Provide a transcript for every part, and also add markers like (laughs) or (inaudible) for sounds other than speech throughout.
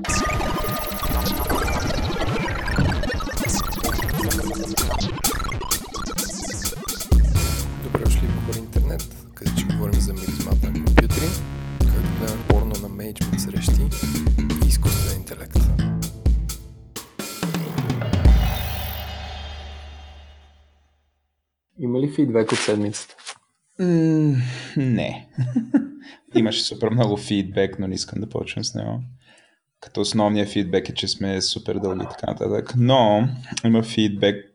Добре дошли в Говори Интернет, където ще говорим за миризмата на компютри, както гледам порно на менеджмент срещи и изкуствен интелект. Има ли фидбек от седмицата? М, не. (laughs) Имаше супер много фидбек, но не искам да почвам с него. Като основният фидбек е, че сме супер дълги и така нататък. Но има фидбек,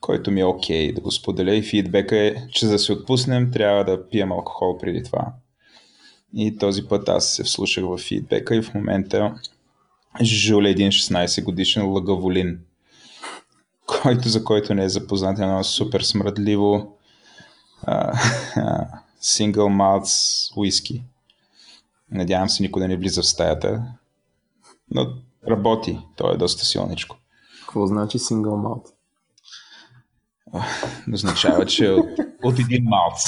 който ми е окей да го споделя и фидбека е, че за да се отпуснем, трябва да пием алкохол преди това. И този път аз се вслушах в фидбека и в момента жуля един 16 годишен лагаволин, който за който не е запознат, е едно супер смръдливо (laughs) сингъл малц уиски. Надявам се никой да не влиза в стаята. Но работи. То е доста силничко. Какво значи сингъл малт? Означава, че е от, от един малц.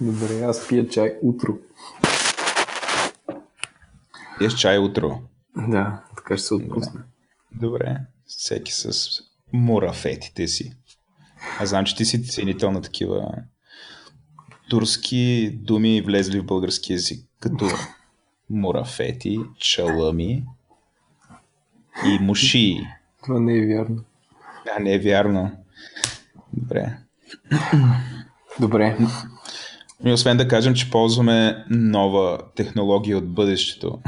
Добре, аз пия чай утро. Пиеш чай утро. Да, така ще се отпусне. Добре. Всеки с мурафетите си. Аз знам, че ти си ценител на такива турски думи, влезли в български язик, като мурафети, чалъми и муши. Това не е вярно. А, не е вярно. Добре. Добре. И освен да кажем, че ползваме нова технология от бъдещето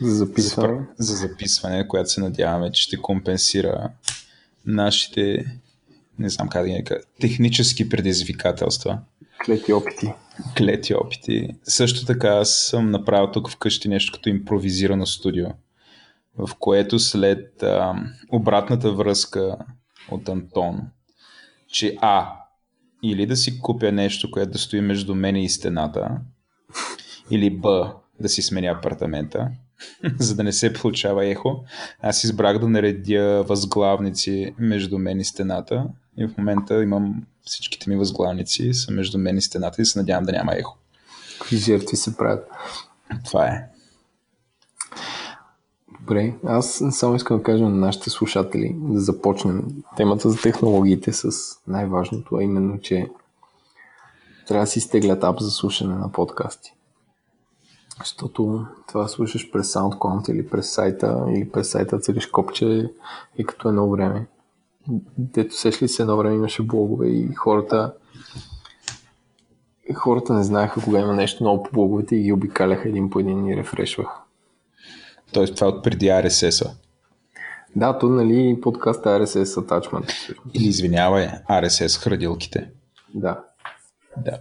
За записване. за записване, която се надяваме, че ще компенсира нашите, не знам как да ги технически предизвикателства. Клети опити. Клети опити. Също така аз съм направил тук вкъщи нещо като импровизирано студио, в което след а, обратната връзка от Антон, че А, или да си купя нещо, което да стои между мен и стената, или Б, да си сменя апартамента, (laughs) за да не се получава ехо, аз избрах да наредя възглавници между мен и стената и в момента имам всичките ми възглавници са между мен и стената и се надявам да няма ехо. Какви жертви се правят? Това е. Добре, аз само искам да кажа на нашите слушатели да започнем темата за технологиите с най-важното, а именно, че трябва да си изтеглят ап за слушане на подкасти. Защото това слушаш през SoundCloud или през сайта, или през сайта цъкаш копче и като едно време. Дето сеш ли се едно време имаше блогове и хората хората не знаеха кога има нещо ново по блоговете и ги обикаляха един по един и рефрешваха. Тоест това е от преди RSS-а. Да, то нали подкаст е RSS attachment. всъщност. Или извинявай, RSS храдилките. Да. Да.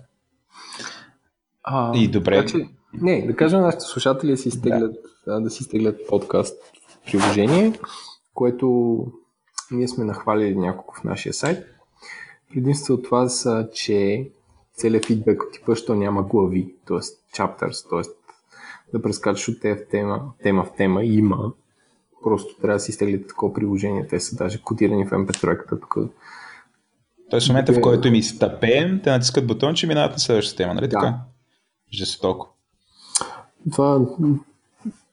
А, И добре. Така, че, не, да кажем на нашите слушатели да си изтеглят, да. да си изтеглят подкаст приложение, което ние сме нахвалили няколко в нашия сайт. Предимството от това са, че целият фидбек от типа, що няма глави, т.е. chapters, т.е. да прескачаш от тема в тема, тема в тема, има. Просто трябва да си изтеглите такова приложение. Те са даже кодирани в MP3, тук Тоест в момента, в който им изтъпеем, те натискат бутон, че минават на следващата тема, нали Да. така? Жестоко. Това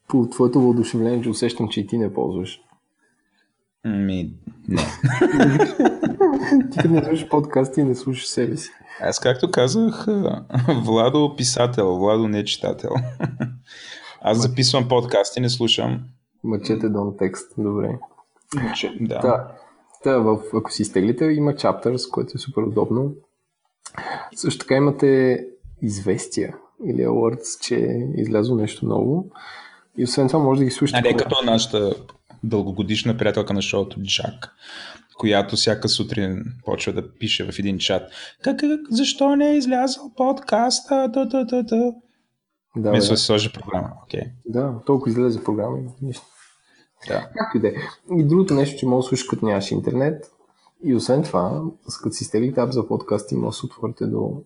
по твоето въодушевление, че усещам, че и ти не ползваш. Ми, не. Ти не слушаш подкасти и не слушаш себе си. Аз както казах, а, Владо писател, Владо не читател. Аз записвам подкасти, не слушам. Мъчете дон текст. Добре. Че, да. Да. Та, в, ако си изтеглите, има chapters, което е супер удобно. Също така имате известия или alerts, че е излязло нещо ново. И освен това може да ги слушате. А не като нашата дългогодишна приятелка на шоуто Джак, която всяка сутрин почва да пише в един чат. Как, как защо не е излязъл подкаста? Да, да, да, да. Да, Мисля да, си сложи програма. Окей. да, толкова излезе програма и нищо. Да. Както и да е. И другото нещо, че може да слушаш като нямаш интернет. И освен това, като си стелите ап за подкасти, може да се отворите до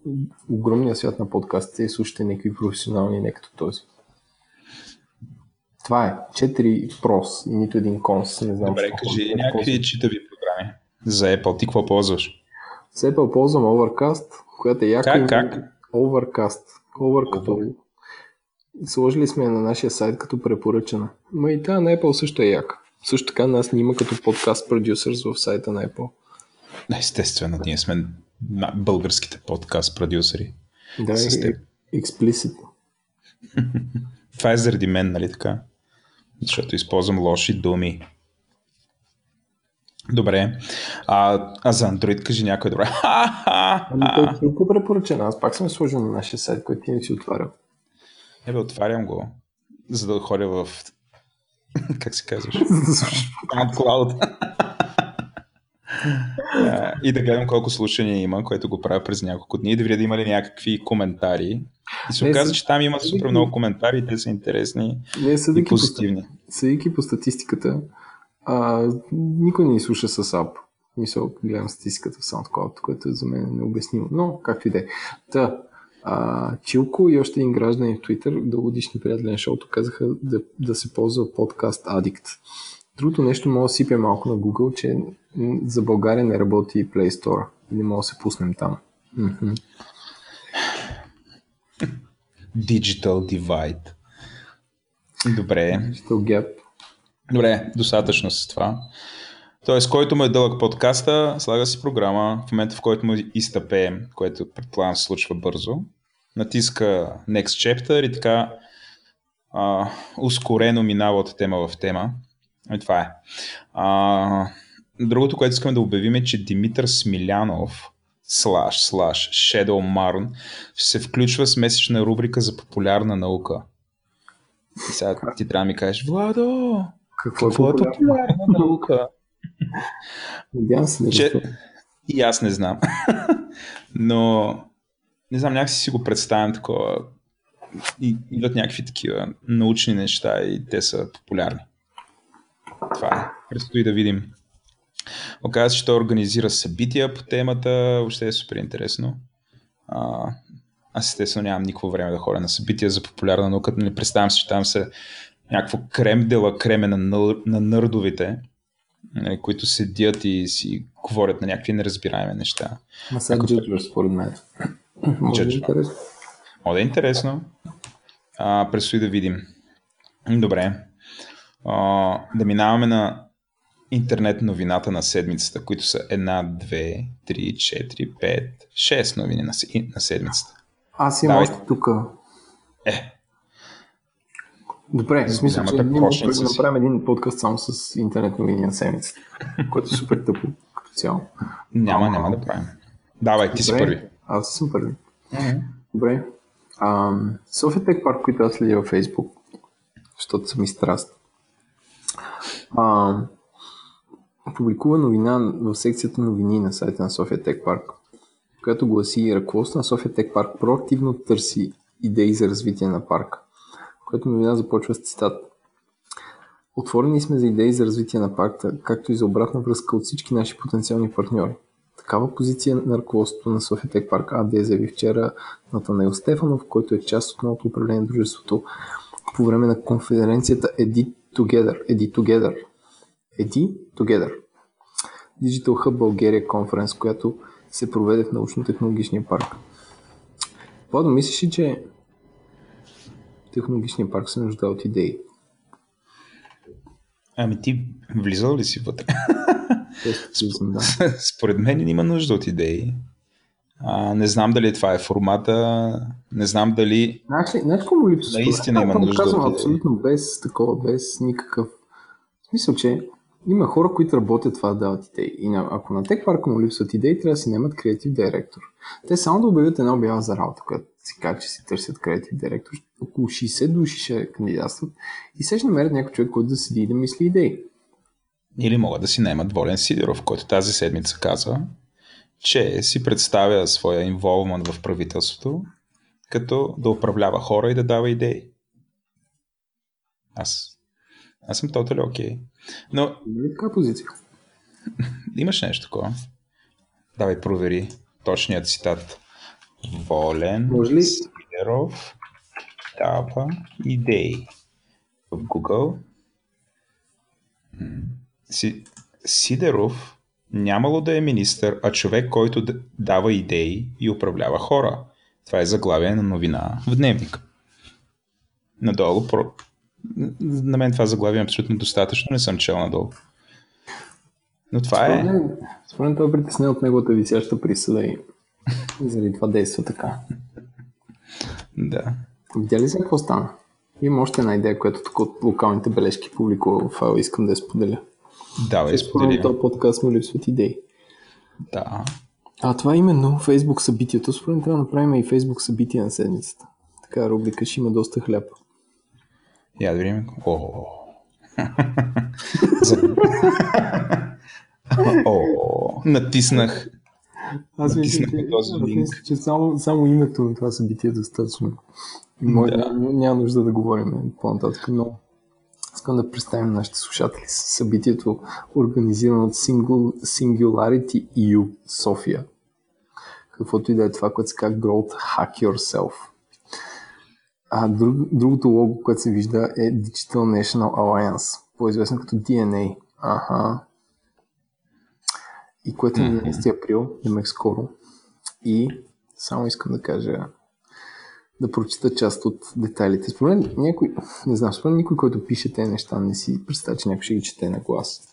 огромния свят на подкастите и слушате някакви професионални, не като този. Това е. Четири прос и нито един конс. Не знам Добре, кажи какво някакви читави програми. За Apple, ти какво ползваш? С Apple ползвам Overcast, която е яка. Как, как? Overcast. Over като... Сложили сме я на нашия сайт като препоръчана. Ма и тази на Apple също е яка. Също така нас ни има като подкаст продюсърс в сайта на Apple. Естествено, ние сме българските подкаст продюсери. Да, С теб. експлисит. (laughs) Това е заради мен, нали така? Защото използвам лоши думи. Добре. А, а за Android кажи някой добре. (laughs) Ами той е Килко препоръчана. Аз пак съм сложил на нашия сайт, който ти не си отварял. Ебе, отварям го, за да ходя в... (laughs) как се казваш? (laughs) SoundCloud. И да гледам колко слушания има, което го правя през няколко дни, и да видя да има ли някакви коментари. И се оказа, че там има супер много коментари, те са интересни Не, и съдейки по, позитивни. съдейки по статистиката, а, никой не ни слуша с ап. Мисъл, гледам статистиката в SoundCloud, което за мен е необяснимо. Но, както и да е. Та, а, Чилко и още един гражданин в Twitter, дългодишни приятели на шоуто, казаха да, да се ползва подкаст Addict. Другото нещо мога да сипя малко на Google, че за България не работи Play Store. И не мога да се пуснем там. Digital Divide. Добре. Digital Gap. Добре, достатъчно с това. Тоест, който му е дълъг подкаста, слага си програма, в момента в който му изтъпе, което предполагам се случва бързо, натиска Next Chapter и така а, ускорено минава от тема в тема. И това е. А, другото, което искаме да обявим е, че Димитър Смилянов слаш, слаш, Shadow Marn се включва с месечна рубрика за популярна наука. И сега ти трябва да ми кажеш, Владо, Какво, какво е популярно? популярна наука? Надявам се да Че... И аз не знам. (laughs) Но не знам, някакси си го представям такова. И, идват някакви такива научни неща и те са популярни. Това е. Предстои да видим. Оказва се, че той организира събития по темата. Въобще е супер интересно. А, аз естествено нямам никакво време да ходя на събития за популярна наука. Не представям се, че там са някакво крем дела креме на, нър, на нърдовите, нали, които седят и си говорят на някакви неразбираеми неща. Ма сега джуджваш, според мен. Може да е интересно. О, да е интересно. А, предстои да видим. Добре. А, да минаваме на интернет новината на седмицата, които са една, две, три, четири, пет, шест новини на, на седмицата. Аз имам още тук. Е, Добре, в смисъл, че ние можем да си. направим един подкаст само с интернет новини на седмицата, което е супер тъпо като цяло. няма, няма да правим. Давай, ти си Добре, първи. Аз съм първи. Добре. Ам, София Тек Парк, които аз следя във Facebook, защото съм и страст. Ам, публикува новина в секцията новини на сайта на София Тек Парк, която гласи ръководството на София Тек Парк проактивно търси идеи за развитие на парка, което новина започва с цитат. Отворени сме за идеи за развитие на парка, както и за обратна връзка от всички наши потенциални партньори. Такава позиция на ръководството на София Тек Парк АД заяви вчера Натанел Стефанов, който е част от новото управление на дружеството по време на конференцията Edit Together. Edit Together. Edit Together. Digital Hub България конференс, която се проведе в научно-технологичния парк. Владо, мислиш ли, че технологичния парк се нуждае от идеи? Ами ти влизал ли си вътре? Влизам, да. (laughs) Според мен има нужда от идеи. А, не знам дали това е формата, не знам дали Знаеш ли, знаеш липсва? Наистина има нужда казвам от абсолютно без такова, без никакъв... В смисъл, че има хора, които работят това да дават идеи. И ако на Тек парка му липсват идеи, трябва да си немат креатив директор. Те само да обявят една обява за работа, която си кажат, че си търсят креатив директор. Около 60 души ще кандидатстват и се ще намерят някой човек, който да седи и да мисли идеи. Или могат да си наемат Волен Сидоров, който тази седмица каза, че си представя своя инволвмент в правителството, като да управлява хора и да дава идеи. Аз, аз съм тотали окей. Okay. Но Има ли така позиция? имаш нещо такова. Давай провери точният цитат. Волен Може ли- Сидоров дава идеи. В Google. Си, Сидеров нямало да е министър, а човек, който дава идеи и управлява хора. Това е заглавие на новина в дневник. надолу. Про... На мен това заглавие е абсолютно достатъчно, не съм чел надолу. Но това е... Според мен той е притеснен от неговата висяща присъда и заради това действа така. Да. Видя ли се какво стана? Имам още една идея, която тук от локалните бележки публикува в файл, искам да я споделя. Да, е споделя. този подкаст му липсват идеи. Да. А това е именно Facebook събитието. Според трябва да направим и Facebook събития на седмицата. Така рубрика ще има доста хляб. Я да видим. О. О, натиснах. Аз мисля, че, само, само името на това събитие е достатъчно. Може, Да. Няма нужда да говорим по-нататък, но искам да представим нашите слушатели с събитието, организирано от Single, Singularity EU София. Каквото и да е това, което се казва Growth Hack Yourself. А друг, другото лого, което се вижда е Digital National Alliance, по-известно като DNA. Аха. И което е на 11 април, демек скоро. И само искам да кажа, да прочита част от детайлите. Според мен някой, не знам, според никой, който пише тези неща, не си представя, че някой ще ги чете на глас.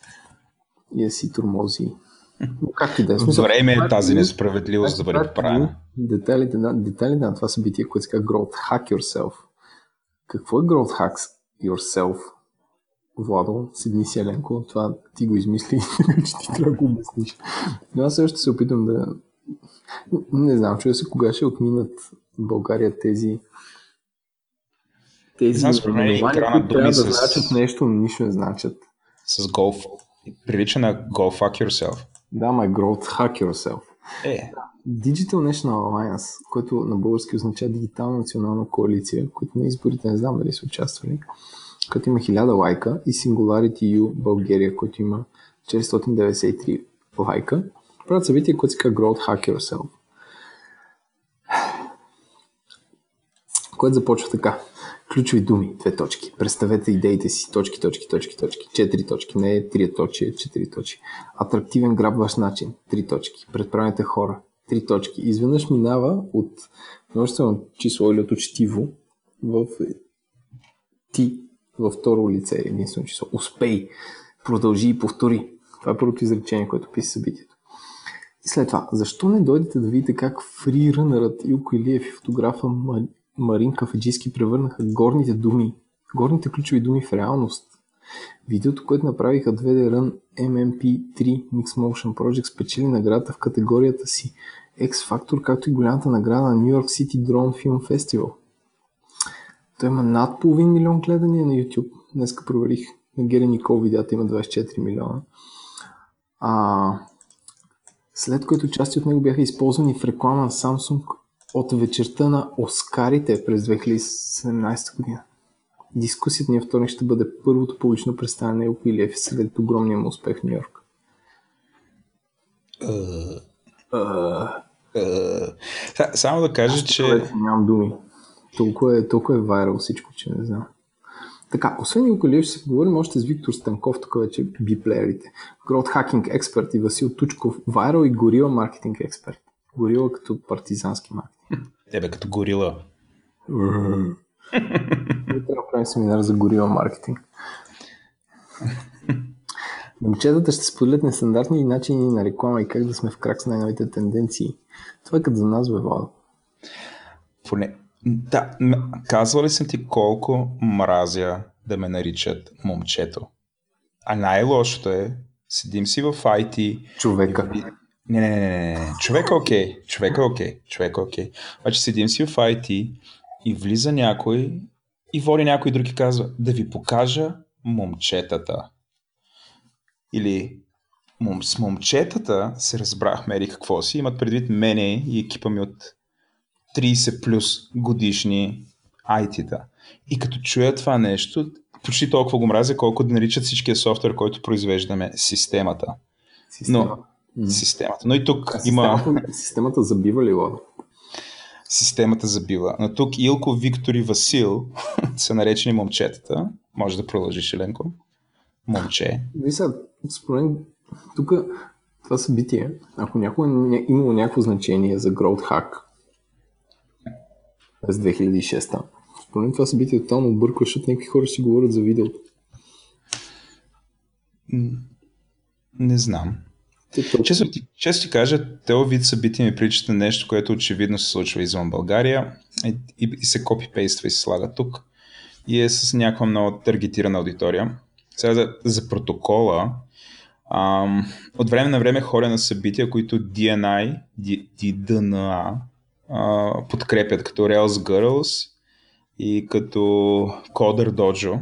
И да си турмози. Но как и да е. Смисъл, Време е това тази е- несправедливост да бъде е поправена. Детайлите, на, детайлите на това събитие, което се Growth Hack Yourself. Какво е Growth Hack Yourself? Владо, седни си Еленко, това ти го измисли, (laughs) че ти трябва да го обясниш. Но аз също се опитам да... Не знам, чуя се кога ще отминат в България тези тези наименования, които трябва да с- значат нещо, но нищо не значат. С голф. Прилича на Go Fuck Yourself. Да, my growth hack yourself. Е, Digital National Alliance, което на български означава Дигитална национална коалиция, които на изборите не знам дали са участвали, като има 1000 лайка и Singularity U България, който има 493 лайка, правят събитие, което се казва Growth Hack Yourself. Което започва така. Ключови думи, две точки. Представете идеите си, точки, точки, точки, точки. Четири точки, не е три точки, четири точки. Атрактивен грабващ начин, три точки. Предправените хора, три точки. Изведнъж минава от множествено число или от учтиво в ти във второ лице, единствено число. Успей, продължи и повтори. Това е първото изречение, което пише събитието. И след това, защо не дойдете да видите как фрирънърът Илко Илиев и фотографа Марин Кафеджийски превърнаха горните думи, горните ключови думи в реалност? Видеото, което направиха 2D Run MMP3 Mix Motion Project спечели наградата в категорията си X Factor, както и голямата награда на New York City Drone Film Festival. Той има над половин милион гледания на YouTube. Днеска проверих. На Гери Никол видеята има 24 милиона. А, след което части от него бяха използвани в реклама на Samsung от вечерта на Оскарите през 2017 година. Дискусията ни вторник ще бъде първото публично представяне на Елко Илиев след огромния му успех в Нью Йорк. Са- Само да кажа, че нямам думи. Толкова е, толкова е вайрал всичко, че не знам. Така, освен Илко Илиев, ще се поговорим още с Виктор Станков, тук вече биплеерите. Growth Hacking експерт и Васил Тучков, вайрал и горила маркетинг експерт. Горила като партизански маркетинг. тебе като горила. Ние трябва да правим семинар за горила маркетинг. Момчетата ще споделят нестандартни начини на реклама и как да сме в крак с най-новите тенденции. Това е като за нас, бе, Владо. Поне... Да, м- казвал ли съм ти колко мразя да ме наричат момчето? А най-лошото е, седим си в IT, Човека. Не, не, не, не, не, не. Човек е окей. Човек е окей. Човек е окей. Обаче седим си в IT и влиза някой и води някой друг и казва да ви покажа момчетата. Или мом, с момчетата се разбрахме или какво си. Имат предвид мене и екипа ми от 30 плюс годишни IT-та. И като чуя това нещо, почти толкова го мразя, колко да наричат всичкия софтуер, който произвеждаме системата. Система. Но, системата. Но и тук А има системата, системата забива ли, Владо? системата забила. Но тук Илко, Виктор и Васил (laughs) са наречени момчетата. Може да продължиш, Еленко. Момче. Виж сега, според тук това събитие, ако някой е имало някакво значение за Growth Hack през 2006 Според това събитие тотално обърква, защото някакви хора си говорят за видеото. Не знам. Често често ти кажа, този вид събития ми приличат на нещо, което очевидно се случва извън България и, и, и се копипейства и се слага тук. И е с някаква много таргетирана аудитория. Сега за, за протокола, ам, от време на време ходя на събития, които DNI, DDNA подкрепят, като Rails Girls и като Coder Dojo,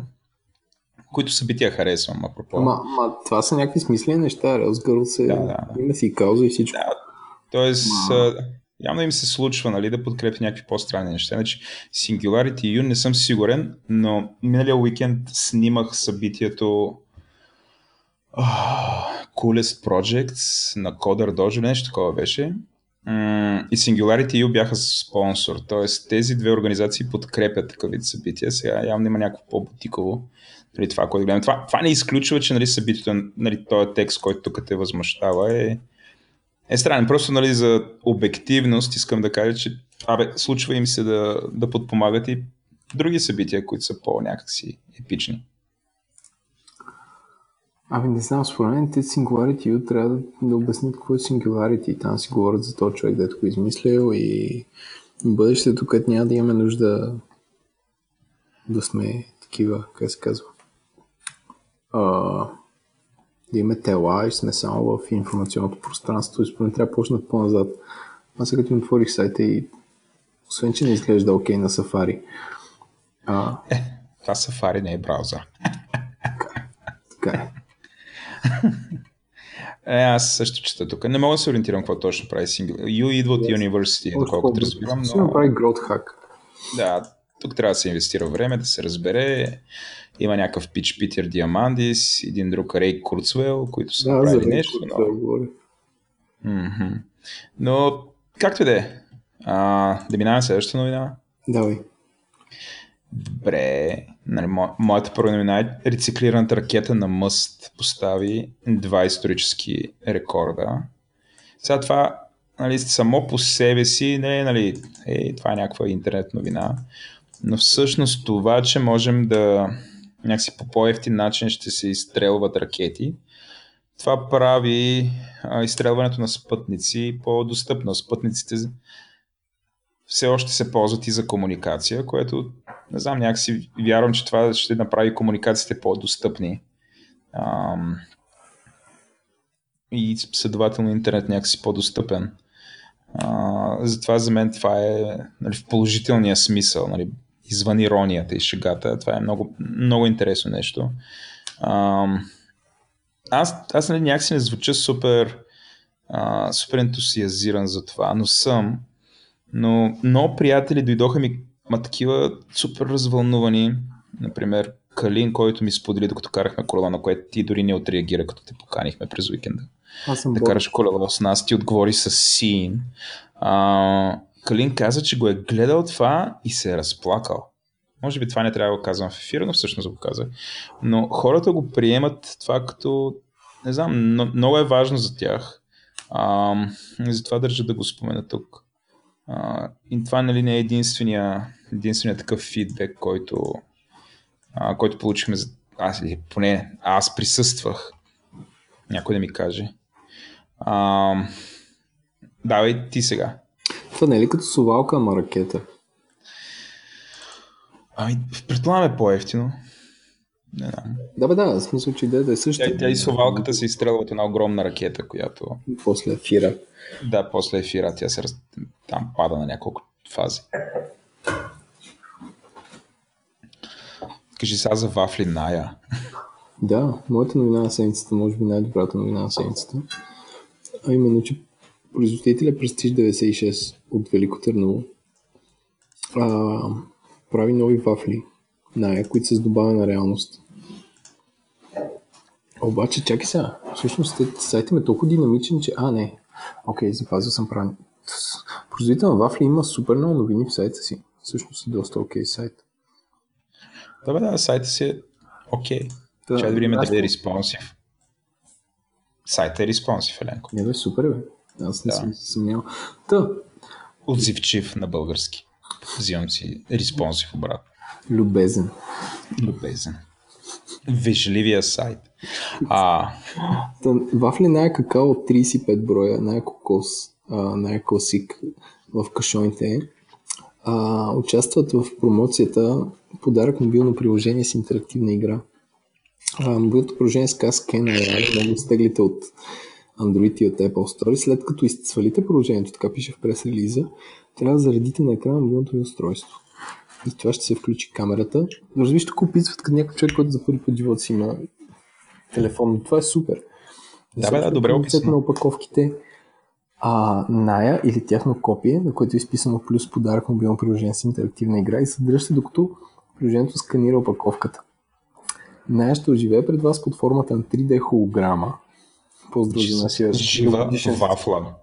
които събития харесвам, апропо. Ама, ама това са някакви смислени неща. Rails Girls е, да, да. има си кауза и всичко. Да, тоест, ама... явно им се случва нали, да подкрепи някакви по-странни неща. Значи, Singularity U не съм сигурен, но миналия уикенд снимах събитието uh, Coolest Projects на Coder Dojo, нещо такова беше и Singularity U бяха спонсор, т.е. тези две организации подкрепят такъв вид събития. Сега явно има някакво по-бутиково нали, това, което гледам. Това, това не изключва, че нали, събитието, нали, този текст, който тук те възмущава е, е странен. Просто нали, за обективност искам да кажа, че абе, случва им се да, да подпомагат и други събития, които са по-някакси епични. Ами не знам, според мен те Singularity трябва да, да обяснят какво е Singularity. Там си говорят за този човек, дето го е измислил и бъдещето, където няма да имаме нужда да сме такива, как се казва, да имаме тела и сме само в информационното пространство и според мен трябва да почнат по-назад. Аз сега като отворих сайта и освен, че не изглежда окей okay на Safari. А... Е, това Safari не е браузър. Така е. Е, аз също чета тук. Не мога да се ориентирам какво точно прави Single. You идва от yes. University, доколкото разбирам. Но... Си направи Growth Hack. Да, тук трябва да се инвестира време, да се разбере. Има някакъв пич Питер Диамандис, един друг Рей Курцвел, които са да, правили нещо. Но... Mm-hmm. но, както и да е, да минаваме следващата новина. Давай. Добре. Нали, мо, моята първа новина е рециклираната ракета на Мъст постави два исторически рекорда. Сега това нали, само по себе си не нали, е, това е някаква интернет новина, но всъщност това, че можем да някакси по по-ефтин начин ще се изстрелват ракети, това прави а, изстрелването на спътници по-достъпно. Спътниците все още се ползват и за комуникация, което не знам, някакси вярвам, че това ще направи комуникациите по-достъпни. Ам, и следователно интернет някакси по-достъпен. А, затова за мен това е нали, в положителния смисъл, нали, извън иронията и шегата. Това е много, много интересно нещо. Ам, аз, аз нали, някакси не звуча супер, а, супер ентусиазиран за това, но съм. Но много приятели дойдоха ми ма такива супер развълнувани. Например, Калин, който ми сподели, докато карахме колела, на което ти дори не отреагира, като те поканихме през уикенда. Аз съм да караш колела с нас, ти отговори с син. А, Калин каза, че го е гледал това и се е разплакал. Може би това не трябва да го казвам в ефира, но всъщност го казах. Но хората го приемат това като, не знам, много е важно за тях. А, затова държа да го спомена тук. А, и това нали, не е единствения, единствения такъв фидбек, който, а, който получихме. За... Аз, или поне аз присъствах. Някой да ми каже. А, давай ти сега. Това не е ли като сувалка, ама ракета? Ами, предполагаме по-ефтино. Не знам. Да, бе, да, в смисъл, че идеята е също. Тя, тя и совалката се изстрелва от една огромна ракета, която... После ефира. Да, после ефира тя се раз... там пада на няколко фази. Кажи сега за вафли Ная. Да, моята новина на седмицата, може би най-добрата новина на седмицата, а именно, че производителя Prestige 96 от Велико Търново а, прави нови вафли Ная, които са с добавена реалност. Обаче, чакай сега, всъщност сайтът е толкова динамичен, че... А, не, окей, okay, запазил съм правилно. Производител на вафли има супер много новини в сайта си. Всъщност е доста окей okay сайт. Да, бе, да, сайта си е окей. Okay. Да, Ще да видим дали е респонсив. Сайтът е респонсив, Еленко. Не, бе, супер, бе. Аз не да. съм съмнял. Та. Отзивчив на български. Взимам си респонсив обратно. Любезен. Любезен. Вежливия сайт. А, Вафли най-какао от 35 броя, най-кокос, най-класик в кашоните а, участват в промоцията подарък мобилно приложение с интерактивна игра. А, мобилното приложение с Scan AI, много стеглите от Android и от Apple Store. След като свалите приложението, така пише в прес-релиза, трябва да заредите на екрана мобилното ви устройство. И това ще се включи камерата. Но разбираш, тук описват като някакъв човек, който за първи път живота си има телефон. Но това е супер. Да, бе, да, добре описано. на опаковките а, ная или тяхно копие, на което е изписано плюс подарък мобилно приложение с интерактивна игра и съдържа се докато приложението сканира опаковката. Ная ще оживее пред вас под формата на 3D холограма. Поздрав за нашия Жива вафла.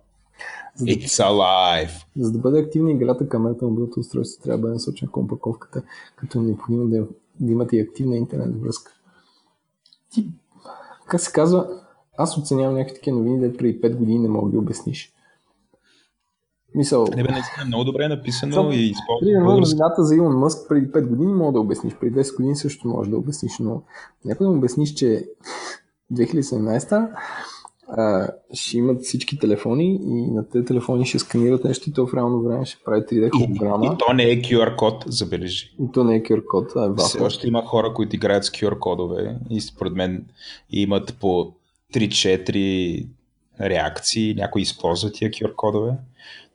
It's alive! За да бъде активна играта, камерата на мобилното устройство трябва да бъде насочена към опаковката, като е необходимо да, да имате и активна интернет връзка. Ти, как се казва, аз оценявам някакви такива новини, да преди 5 години не мога да ги обясниш. Мисъл... Не бе, наистина много добре е написано Само, и използвам. Примерно новината за Илон Мъск преди 5 години мога да обясниш, преди 10 години също можеш да обясниш, но някой да обясниш, че 2017 а, ще имат всички телефони и на тези телефони ще сканират нещо и то в реално време ще прави 3D холограма. И, и то не е QR код, забележи. И то не е QR код, а е Все още има хора, които играят с QR кодове и според мен имат по 3-4 реакции, някои използват тия QR кодове.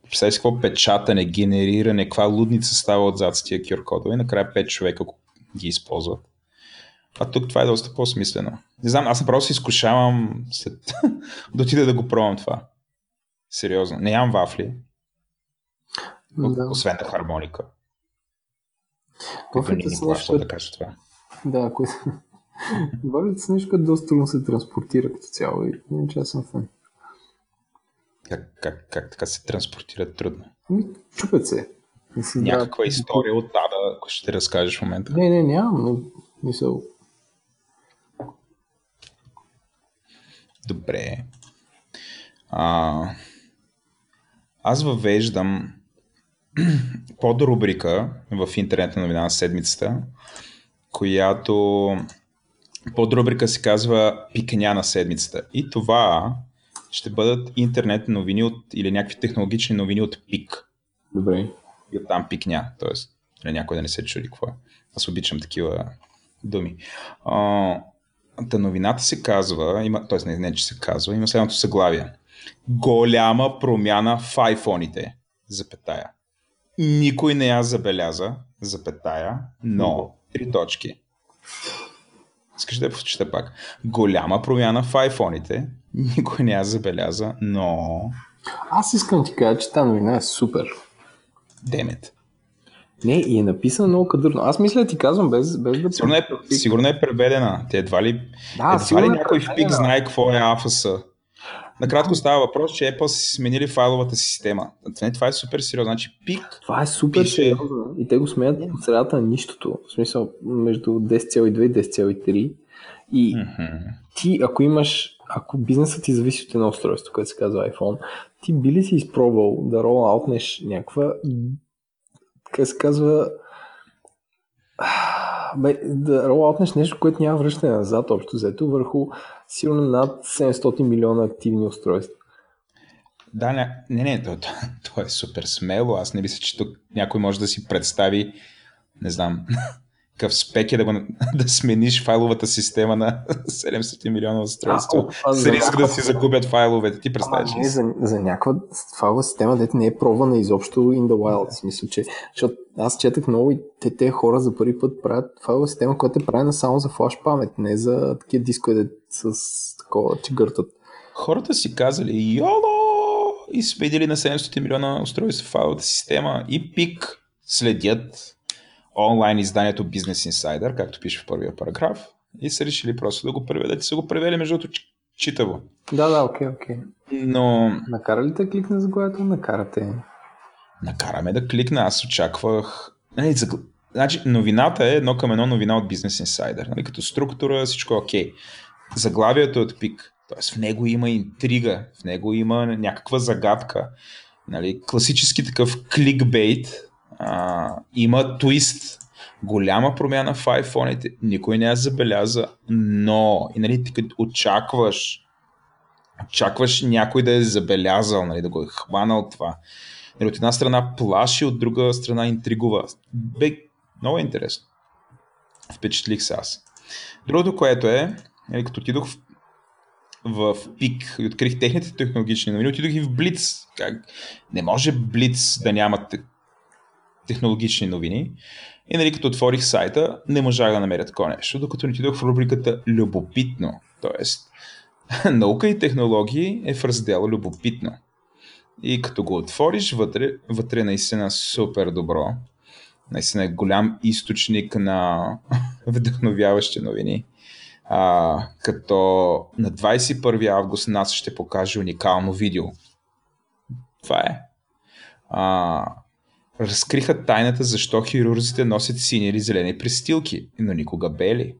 Представи си какво печатане, генериране, каква лудница става отзад с тия QR кодове и накрая 5 човека ги използват. А тук това е доста по-смислено. Не знам, аз направо се изкушавам след... (laughs) да отида да го пробвам това. Сериозно. Не ям вафли. Да. Освен на хармоника. Вафлите са нещо... да кажа това. Да, които... (laughs) Вафлите са нещо, което доста трудно се транспортира като цяло и иначе аз съм фен. Как, как, как така се транспортират трудно? Ами, чупят се. Някаква история от Ада, ако ще ти разкажеш в момента. Не, не, нямам, но мисъл, Добре. А, аз въвеждам (clears throat) подрубрика в интернет новина на седмицата, която подрубрика се казва Пикня на седмицата. И това ще бъдат интернет новини от, или някакви технологични новини от ПИК. Добре. И оттам пикня, т.е. Нали, някой да не се чуди какво е. Аз обичам такива думи. А, Та новината се казва, има, т.е. Не, не, че се казва, има следното съглавие. Голяма промяна в айфоните, запетая. Никой не я забеляза, запетая, но три точки. Искаш да я прочета пак. Голяма промяна в айфоните, никой не я забеляза, но... Аз искам ти кажа, че тази новина е супер. Демет. Не, и е написано много кадърно. Аз мисля ти казвам без, без да... Сигурно е, сигурно е преведена. Те едва ли, да, едва ли е някой в пик знае какво е АФС. Накратко става въпрос, че Apple си сменили файловата система. Това е супер сериозно. Значи пик. Това е супер пише... сериозно. И те го сменят по средата на нищото. В смисъл между 10,2 и 10,3. И mm-hmm. ти, ако имаш, ако бизнесът ти зависи от едно устройство, което се казва iPhone, ти би ли си изпробвал да ролаутнеш някаква как се казва, бе, да ролаутнеш нещо, което няма връщане назад, общо взето, върху сигурно над 700 милиона активни устройства. Да, не, не, не то, то, то е супер смело. Аз не мисля, че тук някой може да си представи, не знам, (laughs) какъв спек е да, го, (laughs) да смениш файловата система на (laughs) 700 милиона устройства. С риск да си загубят файловете. Ти представяш ли? За, за някаква файлова система, дете не е пробвана изобщо in the wild. В смисъл, че, защото аз четах много и те, те хора за първи път правят файлова система, която е правена само за флаш памет, не за такива дискове с такова, че гъртат. Хората си казали, йоло! И сменили на 700 милиона устройства файловата система и пик следят онлайн изданието Business Insider, както пише в първия параграф, и са решили просто да го преведат и са го превели между другото читаво. Да, да, окей, окей. Но... Накара ли те кликна за което накарате? Накараме да кликна, аз очаквах... Не, за... Значи, новината е едно към едно новина от Business Insider. Нали? Като структура всичко е окей. Заглавието е от пик. Тоест в него има интрига, в него има някаква загадка. Нали? Класически такъв кликбейт, има твист. голяма промяна в iPhone-ите, никой не я забеляза, но и нали, ти очакваш очакваш някой да е забелязал, нали, да го е хванал това. Нали, от една страна плаши, от друга страна интригува. Бе, много интересно. Впечатлих се аз. Другото, което е, нали, като отидох в, в ПИК и открих техните технологични новини, отидох и в Блиц. Как? Не може Блиц да няма технологични новини. И нали, като отворих сайта, не можах да намеря такова нещо, докато отидох в рубриката Любопитно. Тоест, (laughs) наука и технологии е в раздела Любопитно. И като го отвориш, вътре, вътре е наистина супер добро. Наистина е голям източник на (laughs) вдъхновяващи новини. А, като на 21 август нас ще покаже уникално видео. Това е. А, разкриха тайната защо хирурзите носят сини или зелени престилки, но никога бели.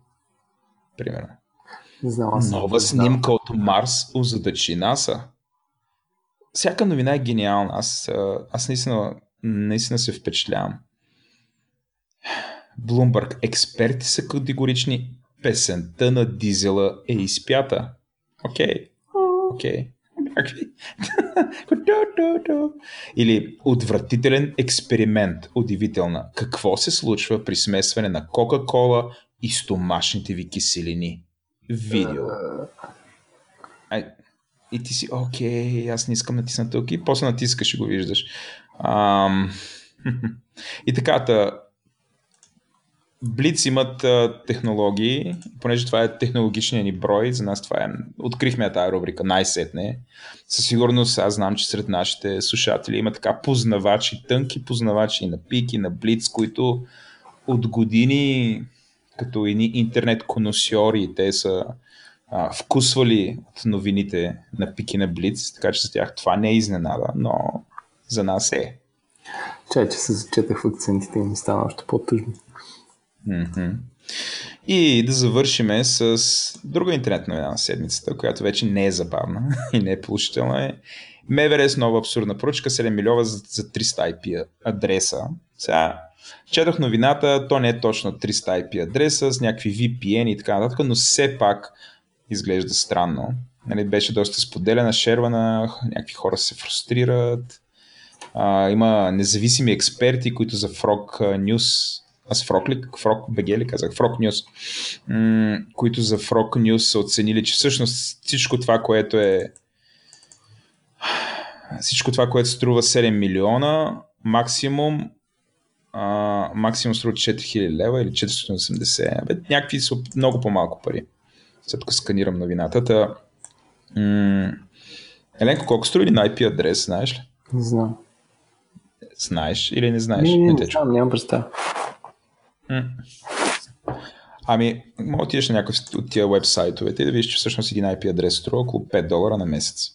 Примерно. Знала Нова снимка от Марс озадачи НАСА. Всяка новина е гениална. Аз, аз наистина, наистина се впечатлявам. Блумбърг. Експерти са категорични. Песента на дизела е изпята. Окей. Окей. (laughs) Или отвратителен експеримент. Удивителна. Какво се случва при смесване на Кока-Кола и стомашните ви киселини? Видео. Ай, и ти си, окей, аз не искам натисна тук и после натискаш и го виждаш. Ам... (laughs) и така, та, Блиц имат а, технологии, понеже това е технологичният ни брой, за нас това е, открихме тази рубрика най-сетне. Със сигурност аз знам, че сред нашите слушатели има така познавачи, тънки познавачи на пики, на Блиц, които от години като едни интернет коносьори, те са а, вкусвали от новините на пики на Блиц, така че за тях това не е изненада, но за нас е. Чай, че се зачетах в акцентите и ми стана още по-тъжно. Mm-hmm. И да завършиме с друга интернет новина на седмицата, която вече не е забавна (laughs) и не е положителна. Е МВР с нова абсурдна поръчка 7 милиона за, за 300 IP адреса. Сега, четох новината, то не е точно 300 IP адреса с някакви VPN и така нататък, но все пак изглежда странно. Нали, беше доста споделена, шервана, някакви хора се фрустрират. А, има независими експерти, които за Frog News аз Frog ли, Frog BG ли казах, Frog News, м- които за Frog News са оценили, че всъщност всичко това, което е всичко това, което струва 7 милиона, максимум а, максимум струва 4000 лева или 480. Бе, някакви са много по-малко пари. След тук сканирам новината. Та, м- Еленко, колко струва на IP адрес, знаеш ли? Не знам. Знаеш или не знаеш? Не, не, не, не знам, нямам представа. Ами, мога да отидеш на някакъв от тия вебсайтовете и да видиш, че всъщност един IP адрес струва около 5 долара на месец.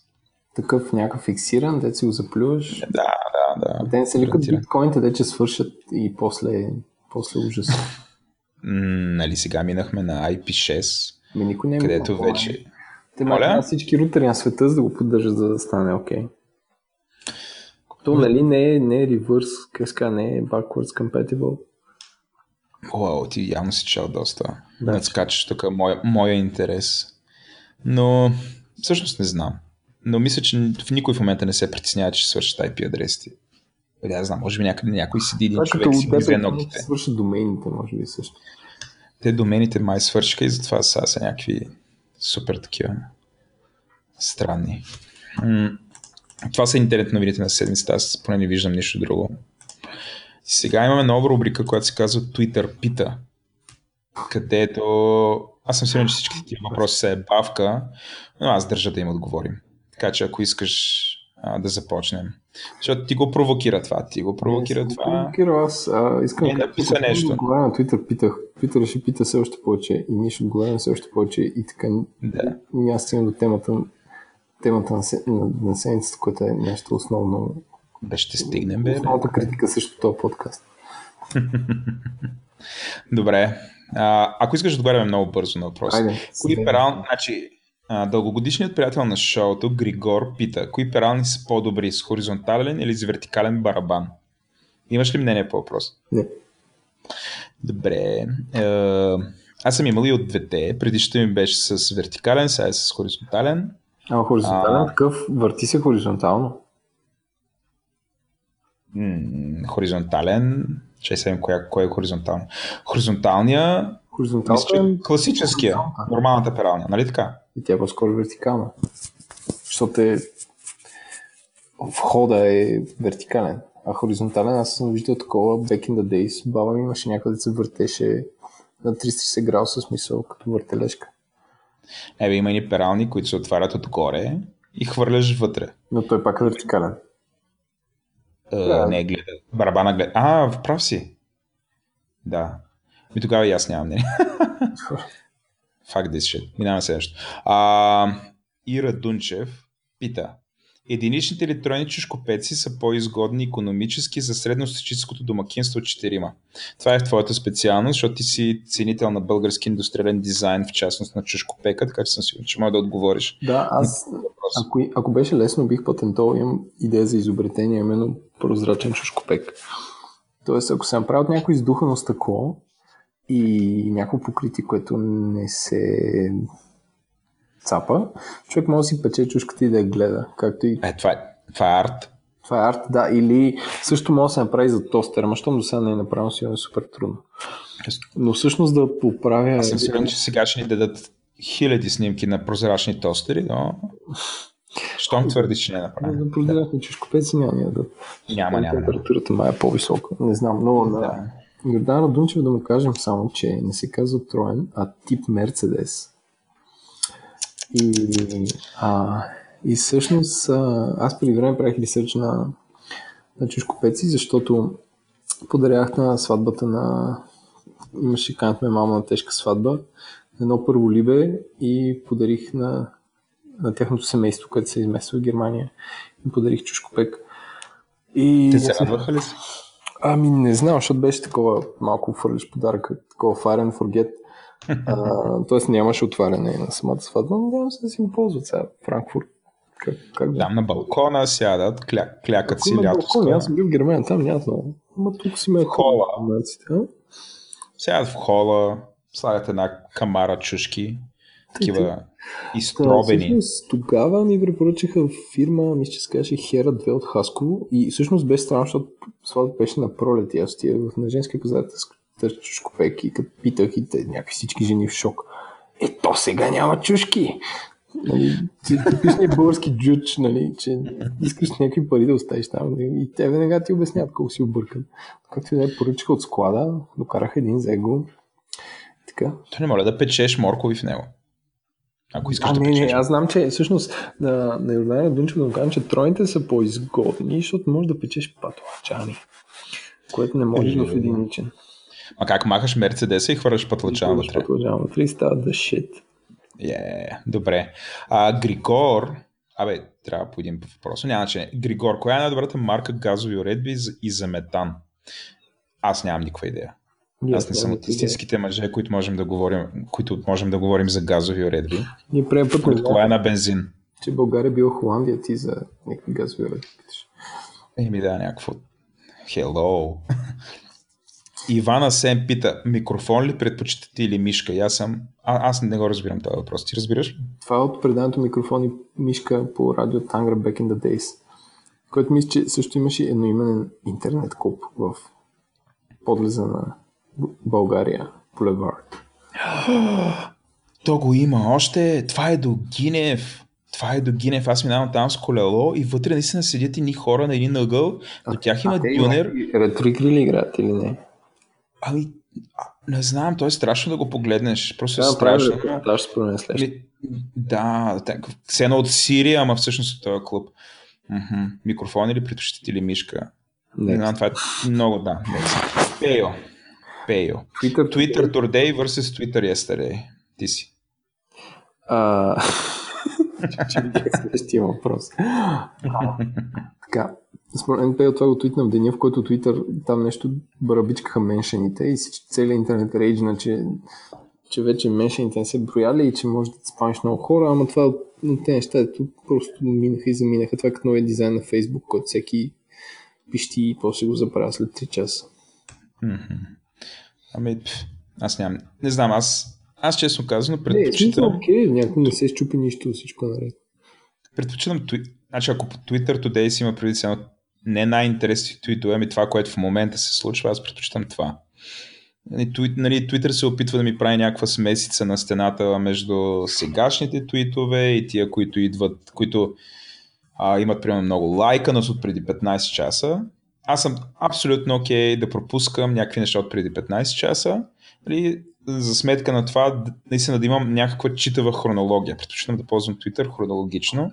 Такъв някакъв фиксиран, де си го заплюваш. Да, да, да. Те не се викат биткоините, де че свършат и после, после ужас. нали сега минахме на IP6, Ми никой не е където вече... Те могат всички рутери на света за да го поддържат, за да стане окей. Okay. То, нали, не е, не е reverse, не е backwards compatible. Уау, ти явно си чел доста. Да. Надскачаш тук моя, моя интерес. Но всъщност не знам. Но мисля, че в никой в момента не се притеснява, че свършат IP адресите. Да, я знам, може би някъде някой седи един човек си взе ногтите. Свършат домените, може би също. Те домените май свършиха и затова са, са някакви супер такива странни. М- това са интернет новините на седмицата, аз поне не виждам нищо друго. Сега имаме нова рубрика, която се казва Twitter Пита, където аз съм сигурен, че всички тия въпроси са е бавка, но аз държа да им отговорим. Така че ако искаш а, да започнем. Защото ти го провокира това, ти го провокира не, това. Провокира аз. А, искам е, да написа нещо. Отговаря на Twitter, питах. Twitter ще пита все още повече и ние ще отговаряме все още повече и така да. няма стигна до темата, темата на, на, на седмицата, което е нещо основно бе, ще стигнем, бе. Основната критика също този подкаст. (laughs) Добре. А, ако искаш да отговаряме много бързо на въпроса. Кои перал... Значи, а, дългогодишният приятел на шоуто, Григор, пита, кои перални са по-добри, с хоризонтален или с вертикален барабан? Имаш ли мнение по въпрос? Не. Добре. Е, аз съм имал и от двете. Предишната ми беше с вертикален, сега е с хоризонтален. А хоризонтален а... такъв върти се хоризонтално. М- хоризонтален. Че сега коя, кой е хоризонтално. Хоризонталния Хоризонталната мисля, че класическия, нормалната пералня, нали така? И тя е по-скоро вертикална. Защото е... входа е вертикален. А хоризонтален, аз съм виждал такова back in the days. Баба ми имаше някъде да се въртеше на 360 градуса смисъл, като въртележка. Ебе, има и перални, които се отварят отгоре и хвърляш вътре. Но той пак е вертикален. Uh, да. Не, гледа. Барабана гледа. А, прав си. Да. И тогава и аз нямам. (laughs) Не. Факт this shit. Минаваме следващо. А, Ира Дунчев пита. Единичните електронни чешкопеци са по-изгодни економически за средностатическото домакинство от 4. Това е в твоята специалност, защото ти си ценител на български индустриален дизайн, в частност на чешкопека, така че съм сигурен, че може да отговориш. Да, аз, ако, ако беше лесно, бих патентовал, имам идея за изобретение, именно прозрачен чешкопек. Тоест, ако се направят някой издухано стъкло и някакво покритие, което не се цапа, човек може да си пече чушката и да я гледа. Както и... Е, това е, това е арт. Това е арт, да. Или също може да се направи за тостер, ама щом до сега не е направено, си е супер трудно. Но всъщност да поправя... Аз съм сигурен, че сега ще ни дадат хиляди снимки на прозрачни тостери, но... Щом твърдиш, че не е направено. Да, прозрачни чешкопеци няма да дадат. Няма, няма. Температурата май е по-висока. Не знам, но да. на Йордана Дунчев да му кажем само, че не се казва Троен, а тип Мерцедес. И, а, и всъщност аз преди време правих ресърч на, на чушкопеци, защото подарях на сватбата на... Имаше канахме мама на тежка сватба, едно първо либе и подарих на, на тяхното семейство, което се измества в Германия. И подарих чушкопек. И... Те се радваха ли си? Ами не знам, защото беше такова малко фърлиш подарък, такова fire and forget тоест нямаше отваряне на самата сватба, но надявам се да си го ползват сега Франкфурт. Как, как? Там на балкона сядат, кля, клякат си лято. Балкон, аз съм бил в Германия, там няма много. Ама тук си ме хола. Сядат в хола, слагат една камара чушки, такива изтробени. Да, тогава ми препоръчаха фирма, мисля, че се казваше Хера 2 от Хасково и всъщност беше странно, защото сватбата беше на пролет и аз в на женския пазар чушкопек и като питах и те, някакви всички жени в шок. Е, то сега няма чушки. Нали, типичният български джуч, нали, че искаш някакви пари да оставиш там нали, и те веднага ти обясняват колко си объркан. Както да е, поръчаха от склада, докараха един зего. Така. То не моля да печеш моркови в него. Ако искаш а, да не, печеш. не, аз знам, че всъщност на, на Йордания Дунчев да му кажем, че тройните са по-изгодни, защото можеш да печеш патлачани, което не можеш в единичен. А как махаш Мерцедеса и хвърляш пътлачана вътре? Пътлачана вътре и става да shit. Yeah, добре. А, Григор, абе, трябва по един въпрос. Няма че. Григор, коя е най-добрата марка газови уредби и за метан? Аз нямам никаква идея. Ние Аз не съм от истинските мъже, които можем да говорим, които можем да говорим за газови уредби. Ние преди път не кола е на бензин. Че България била Холандия ти за някакви газови уредби. Еми да, някакво. Hello. Ивана Сен пита, микрофон ли предпочитате или мишка? И аз съм... А, аз не го разбирам този въпрос. Ти разбираш ли? Това е от предането микрофон и мишка по радио Тангра Back in the Days, който мисля, че също имаше едноименен интернет клуб в подлеза на България, Булевард. (gasps) То го има още. Това е до Гинев. Това е до Гинев. Аз минавам там с колело и вътре наистина седят и ни хора на един ъгъл. До тях има дюнер. Ретро ли играят или не? Ами, не знам, то е страшно да го погледнеш. Просто е да, страшно. Да, ще спомена Ами, Да, все едно от Сирия, ама всъщност от този клуб. Мхм. Микрофон или предпочитате ли мишка? Не знам, това е много, да. Пейо. Пейо. Twitter, Twitter today versus Twitter yesterday. Ти си. А... че следващия въпрос. така, според мен това го твитна в деня, в който Twitter там нещо барабичкаха меншените и целият интернет рейджна, че, че вече меншените не се брояли и че може да спамиш много хора, ама това те неща ето, просто минаха и заминаха. Това е като новия дизайн на Facebook, който всеки пищи и после го забравя след 3 часа. Ами, аз нямам. Не знам, аз, аз честно казано Не, предпочитам, смисъл, окей, някой не се щупи нищо, всичко е наред. предпочитам. Значи, ако по Twitter Today си има преди цяло не най-интересни твитове, ами това, което в момента се случва, аз предпочитам това. Нали, Нали, Twitter се опитва да ми прави някаква смесица на стената между сегашните твитове и тия, които идват, които а, имат примерно много лайка, но са от преди 15 часа. Аз съм абсолютно окей да пропускам някакви неща от преди 15 часа. Нали, за сметка на това, наистина да имам някаква читава хронология. Предпочитам да ползвам Twitter хронологично,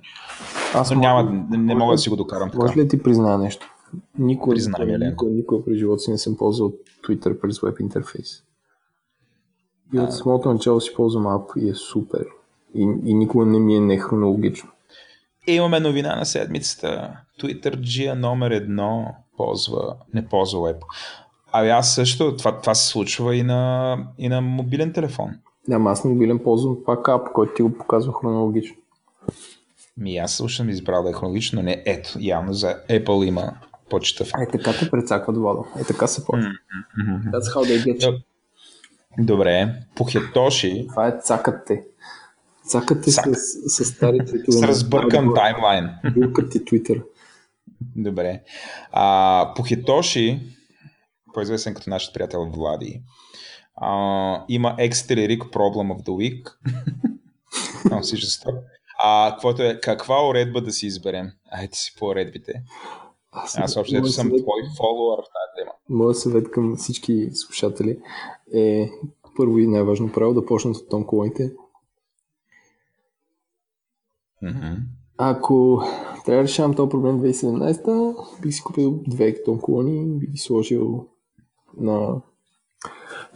Аз но няма, не, не мога да си го докарам така. Може ли ти призная нещо? Никога, Признай Елена. никога, никога през живота си не съм ползвал Twitter през веб интерфейс. И от самото начало си ползвам ап и е супер. И, и никога не ми е нехронологично. И имаме новина на седмицата. Twitter G номер едно ползва, не ползва веб. Ами аз също, това, това се случва и на, и на мобилен телефон. Няма, аз на мобилен ползвам пак ап, който ти го показва хронологично. Ми аз също съм избрал да е хронологично, но не ето, явно за Apple има почтав. Е, така те прецакват вода. Е, така се почва. That's how they get you. Добре, Пухетоши Това е цакат те. Цакат те с, Цак. с, с стари твитове. с разбъркан таймлайн. Билкат ти Twitter. Добре. А, Пухетоши, по-известен като нашия приятел Влади, а, има Extra Rig Problem of the Week. (laughs) Много си жесток. А, каквото е, каква уредба да си изберем? Айде си по уредбите. Аз общо ето съм съвет- твой фолуър в тази тема. Моят съвет към всички слушатели е първо и най-важно правило да почнат от тонколоните. Мгм. Ако трябва да решавам този проблем 2017, бих си купил две тонколони, бих ги сложил на,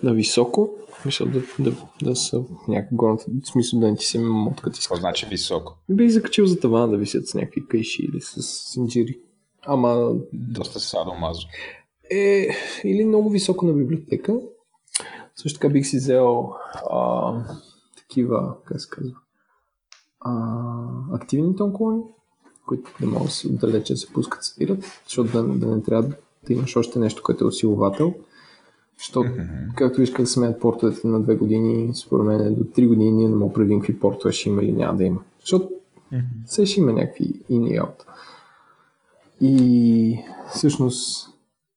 на високо, мисля да, да, да са някакъв горната, в смисъл да не ти се моткат Какво значи високо? Бих закачил за тавана да висят с някакви кайши или с синджири. Ама Доста садомазо. е или много високо на библиотека. Също така бих си взел а, такива, как се казва, а, активни тонколони, които да могат да се отдалече да се пускат, спират, защото да, да не трябва да имаш още нещо, което е усиловател. Защото, както исках да сменят портовете на две години, според мен до 3 години ние не мога предвидим какви портове ще има или няма да има. Защото все ще има някакви in и out. И всъщност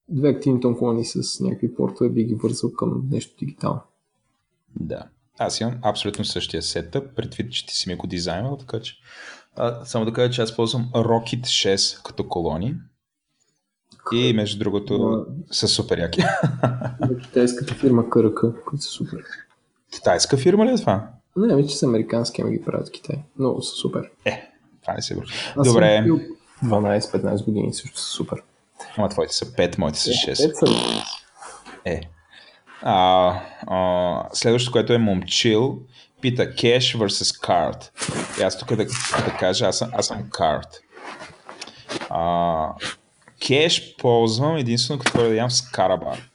две активни тонколони с някакви портове би ги вързал към нещо дигитално. Да. Аз имам абсолютно същия сетъп, предвид, че ти си ми го дизайнал, така че а, само да кажа, че аз ползвам Rocket 6 като колони. И между другото са супер яки. Китайската фирма КРК, които са супер. Китайска фирма ли е това? Не, вече са американски, ами ги правят в Китай. Много са супер. Е, това не върши. Аз Добре, съм бил 12-15 години също са супер. ама твоите са 5, моите са 6. Те са Е. А, а, следващото, което е момчил, пита cash versus card. И аз тук да, да кажа, аз съм, аз съм card. А, кеш ползвам единствено като да ям с карабар,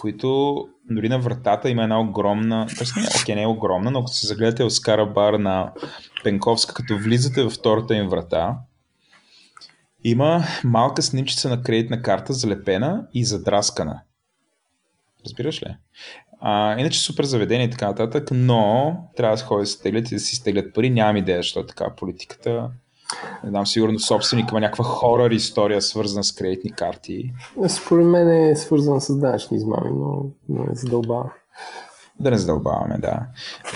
които дори на вратата има една огромна, т.е. не, не е огромна, но ако се загледате в Скарабар на Пенковска, като влизате във втората им врата, има малка снимчица на кредитна карта, залепена и задраскана. Разбираш ли? А, иначе супер заведение и така нататък, но трябва да ходи да се теглят и да си стеглят пари. Нямам идея, защо е така политиката. Не знам, сигурно собственик има някаква хорър история, свързана с кредитни карти. Според мен е свързан с данъчни измами, но, но е задълбава. Да не задълбаваме, да.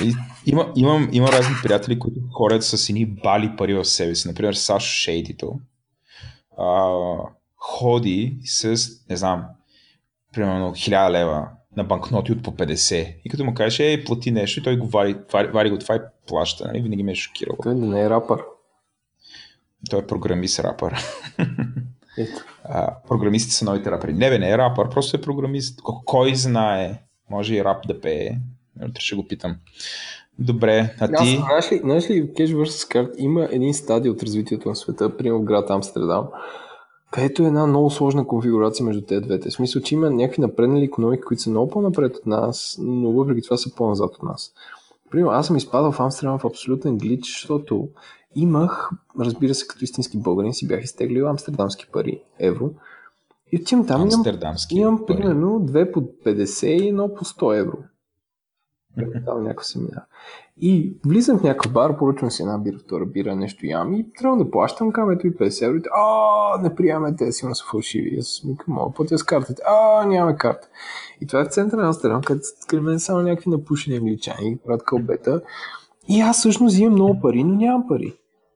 И, има, имам, има разни приятели, които ходят с едни бали пари в себе си. Например, Сашо Шейдито а, ходи с, не знам, примерно 1000 лева на банкноти от по 50. И като му кажеш, ей, плати нещо, и той го вари, вари, вари го това и плаща. Нали? Винаги ме е шокирало. Той не е рапър. Той е програмист рапър. (laughs) А, програмистите са новите рапъри. Не бе, не е рапър, просто е програмист. Кой знае? Може и рап да пее. Утре ще го питам. Добре, а Аз, ти? знаеш ли, знаеш ли, Cash vs. Card има един стадий от развитието на света, примерно в град Амстердам, където е една много сложна конфигурация между тези двете. В смисъл, че има някакви напреднали економики, които са много по-напред от нас, но въпреки това са по-назад от нас. Примерно, аз съм изпадал в Амстердам в абсолютен глич, защото имах, разбира се, като истински българин, си бях изтеглил амстердамски пари, евро, И отивам там, имам, Амстердамски. имам пари. примерно две по 50 и едно по 100 евро. (laughs) Там някакъв семинар. И влизам в някакъв бар, поръчвам си една бира, втора бира, нещо ям и трябва да плащам, казвам, ето и 50 евро. А, не приемаме, те сигурно са фалшиви. Аз викам, мога платя с картата. А, нямаме карта. И това е в центъра на Амстердам, където са мен само някакви напушени англичани, правят кълбета. И аз всъщност имам много пари, но нямам пари.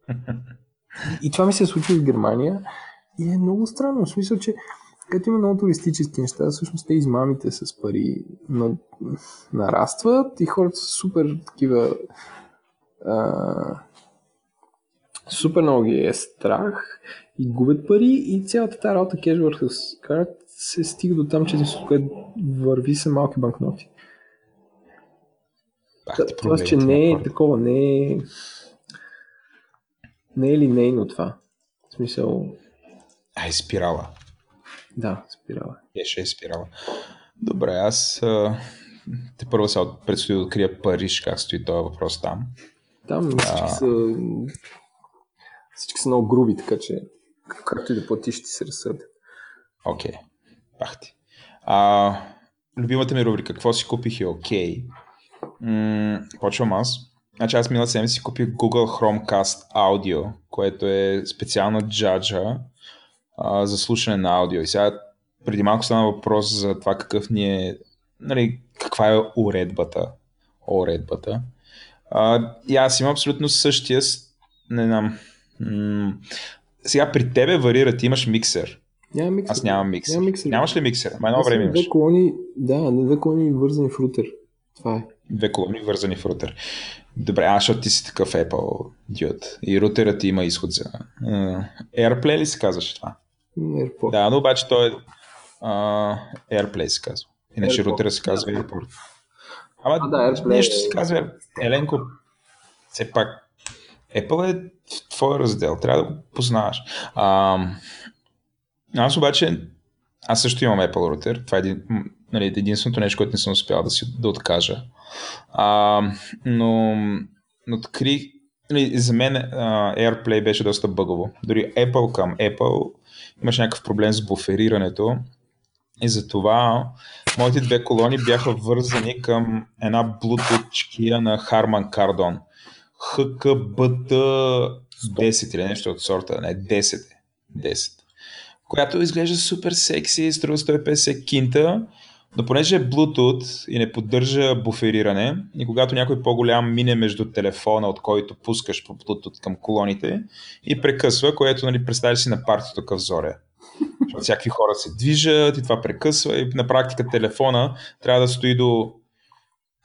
(laughs) И това ми се случи в Германия и е много странно. В смисъл, че като има много туристически неща, всъщност те измамите с пари на, нарастват и хората са супер такива а, супер много ги е страх и губят пари и цялата тази работа кеш върху карт се стига до там, че което върви са малки банкноти. Това, че не е такова, не е не е линейно това. В смисъл, Ай, спирала. да, спирала. Беше е спирала. Добре, аз а, те първо сега предстои да открия Париж, как стои този въпрос там. Там всички са всички са много груби, така че както и да платиш, ти се разсърдят. Окей, бах ти. А, любимата ми рубрика, какво си купих е окей. М, почвам аз. Значи аз миналата седмица си купих Google Chromecast Audio, което е специална джаджа а, за слушане на аудио. И сега преди малко стана въпрос за това какъв ни е, нали, каква е уредбата. Уредбата. А, и аз имам абсолютно същия, не знам, м- сега при тебе варира, ти имаш миксер. Няма миксер. Аз нямам миксер. Няма миксер. Нямаш ли миксер? Ма едно Аз време имаш. Две колони, да, на две колони вързани в рутер. Това е. Две колони вързани в рутер. Добре, а защото ти си такъв Apple дюд. И рутерът ти има изход за... Uh, AirPlay ли се казваше това? AirPod. Да, но обаче той е... Uh, AirPlay се казва. Иначе AirPod. рутера се казва AirPort. Ама А, да, AirPlay нещо е- се казва Еленко. Все пак Apple е твой раздел. Трябва да го познаваш. А, аз обаче аз също имам Apple рутер. Това е един, нали, единственото нещо, което не съм успял да си да откажа. А, но, но открих, нали, за мен а, AirPlay беше доста бъгово. Дори Apple към Apple имаше някакъв проблем с буферирането и затова моите две колони бяха вързани към една Bluetooth чекия на Harman Kardon. HKBT 10 или нещо от сорта, не 10 е. 10. Която изглежда супер секси, струва 150 кинта, но понеже е Bluetooth и не поддържа буфериране, и когато някой по-голям мине между телефона, от който пускаш по Bluetooth към колоните, и прекъсва, което нали, представяш си на партито такъв зоре. Всякакви хора се движат и това прекъсва и на практика телефона трябва да стои до,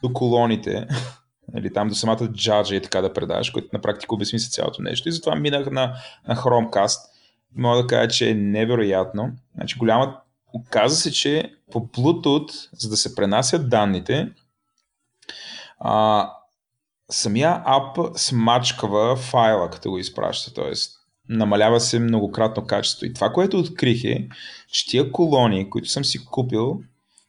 до колоните, или (laughs) там до самата джаджа и така да предаш, което на практика обезмисля цялото нещо. И затова минах на, на Chromecast. Мога да кажа, че е невероятно. Значи голяма... Оказва се, че по Bluetooth, за да се пренасят данните, а, самия ап смачкава файла, като го изпраща. Тоест, намалява се многократно качество. И това, което открих е, че тия колони, които съм си купил,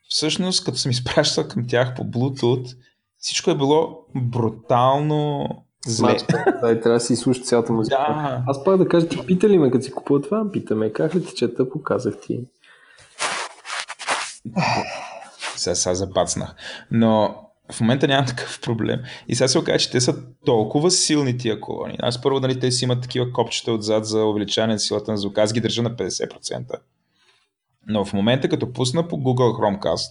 всъщност, като съм (laughs) изпращал към тях по Bluetooth, всичко е било брутално зле. Смачка. Да, и трябва да си слушаш цялата музика. Да. Аз пак да кажа, ти пита ли ме, като си купува това? Питаме, как ли ти чета, показах ти. Сега, сега забацнах. Но в момента нямам такъв проблем. И сега се оказа, че те са толкова силни тия колони. Аз първо, нали, те си имат такива копчета отзад за увеличаване на силата на звука. Аз ги държа на 50%. Но в момента, като пусна по Google Chromecast,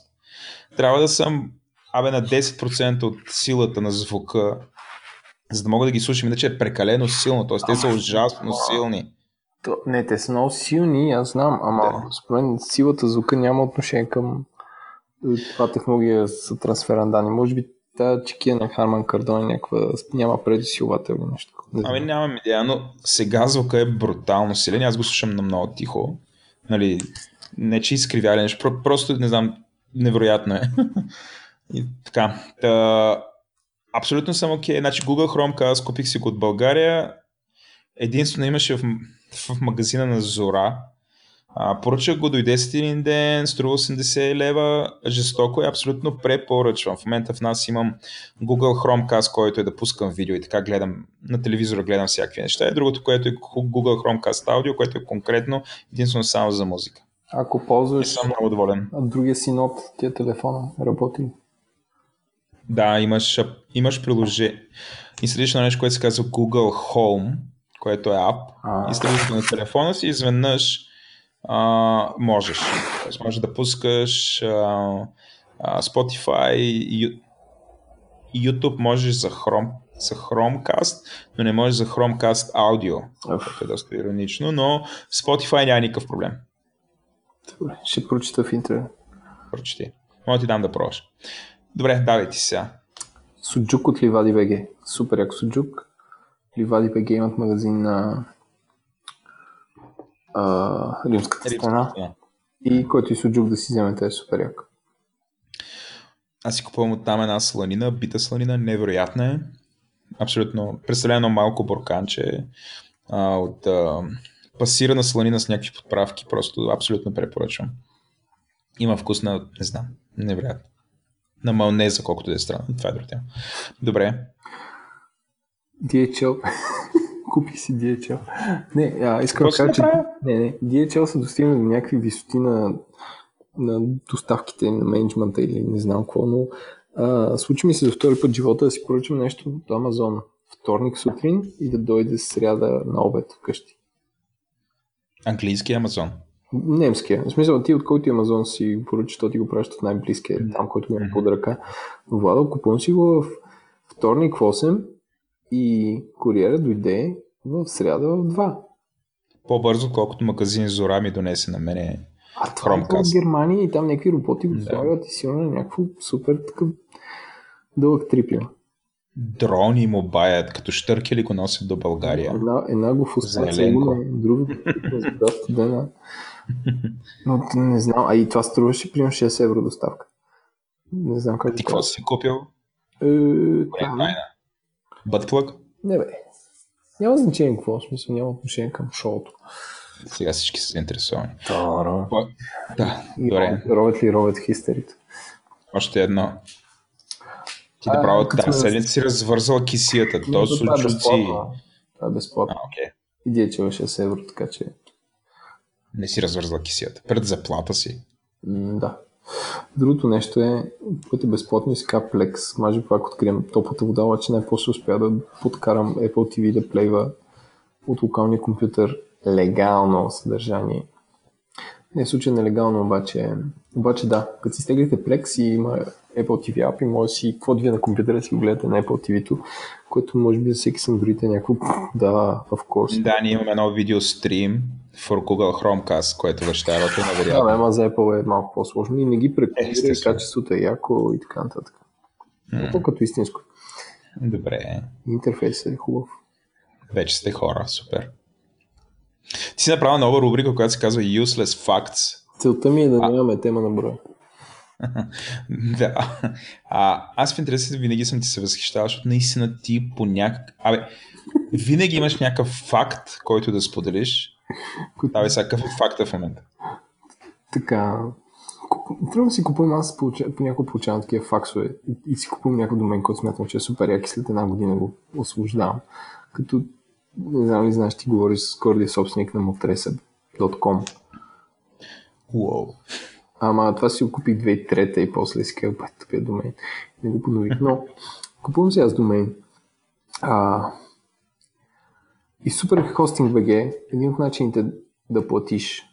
трябва да съм абе на 10% от силата на звука, за да мога да ги слушам. Иначе е прекалено силно. Тоест, те са ужасно силни. То, не, те са много силни, аз знам, ама Да. според мен силата звука няма отношение към е, това технология за трансфер на данни. Може би тази чекия на Харман Кардон някаква, няма предусилвател или нещо. Не. Ами нямам идея, но сега звука е брутално силен. Аз го слушам на много тихо. Нали, не че изкривя или нещо, про- просто не знам, невероятно е. (laughs) И така. Та, абсолютно съм окей. Okay. Значи Google Chromecast, купих си го от България. Единствено имаше в, в магазина на Зора. А, поръчах го, дойде един ден, струва 80 лева, жестоко е, абсолютно препоръчвам. В момента в нас имам Google Chromecast, който е да пускам видео и така гледам на телевизора, гледам всякакви неща. И другото, което е Google Chromecast Audio, което е конкретно единствено само за музика. Ако И ползваш съм много доволен. а другия си нот, тия телефона, работи. ли? Да, имаш, имаш приложение. Инсталираш на нещо, което се казва Google Home, което е ап. А. Го на телефона си изведнъж а, можеш. Тоест, можеш да пускаш а, а, Spotify, YouTube можеш за, Chrome, за Chromecast, но не можеш за Chromecast аудио, което е доста иронично, но Spotify няма никакъв проблем. добре, ще прочита в интернет. Прочети. Мога ти дам да пробваш. Добре, давай ти сега. Суджук от Ливади БГ. Супер як Суджук. Ливади БГ имат магазин на а, римската страна. Да. И който и Суджук да си вземете е супер як. Аз си купувам от там една сланина, бита сланина, невероятна е. Абсолютно. Представлява едно малко бурканче а, от а, пасирана сланина с някакви подправки. Просто абсолютно препоръчвам. Има вкус на, не знам, невероятно. На малнеза, колкото да е странно. Това е друг тема. Добре. DHL. (laughs) Купи си DHL. Не, а, искам да кажа, че не, не, DHL са достигнали до някакви висоти на, на доставките, на менеджмента или не знам какво, но а, случи ми се за втори път живота да си поръчам нещо от Амазон вторник сутрин и да дойде сряда на обед вкъщи. Английски Амазон. Немския. В смисъл, ти от който Амазон си го поръчаш, то ти го праща в най-близкия, там, който го има под ръка. Владо, купувам си го в вторник в 8 и куриера дойде в сряда в 2. По-бързо, отколкото магазин Зора ми донесе на мене. А това е от. Германия и там някакви роботи го Да. слагат и сигурно е някакво супер такъв дълъг трипил. Дрони му баят, като штъркели го носят до България. Една, една го За Еленко. друга студена. Но не знам, а и това струваше примерно 6 евро доставка. Не знам как Ти да какво си купил? Е, е тайна? Бътплък? Не бе. Няма значение какво, в смисъл няма отношение към шоуто. Сега всички са заинтересовани. Таро. Да, добре. Ровет ли ровет хистерите? Още едно. Ти А, направо като тази седмица си развързала кисията. То това е безплатно. Това е безплатно. А, окей. И дие 6 евро, така че... Не си развързала кисията. Пред заплата си. М, да. Другото нещо е, което е безплатно, иска Plex. Може пак открием топлата вода, обаче най-после успя да подкарам Apple TV да плейва от локалния компютър легално съдържание. Не е случай нелегално, обаче, обаче да, като си стеглите Plex и има Apple TV App и може да си, какво ви на компютъра си го гледате на Apple TV-то, което може би за всеки съм дорите някакво, да, в курс. Да, ние имаме едно видео стрим for Google Chromecast, което върши работа Да, бе, невероятно. ама за Apple е малко по-сложно и не ги Естествено. качеството е яко и така нататък. То като истинско. Добре. Интерфейсът е хубав. Вече сте хора. Супер. Ти си направил нова рубрика, която се казва Useless Facts. Целта ми е да нямаме тема на броя. (laughs) да. А, аз в интересите винаги съм ти се възхищавал, защото наистина ти по някак... Абе, винаги имаш някакъв факт, който да споделиш. Абе, сега какъв е факта в момента? Така, трябва да си купувам, аз понякога получавам такива факсове и, и си купувам някой домен, който смятам, че е супер як и след една година го освобождавам. Като, не знам ли знаеш, ти говориш с гордия собственик на motresa.com. Уоу. Ама това си го купих 2003 и после си казах, бай, тъпия домен. Не го поднових. Но купувам си аз домен. А, и супер хостинг BG, един от начините да платиш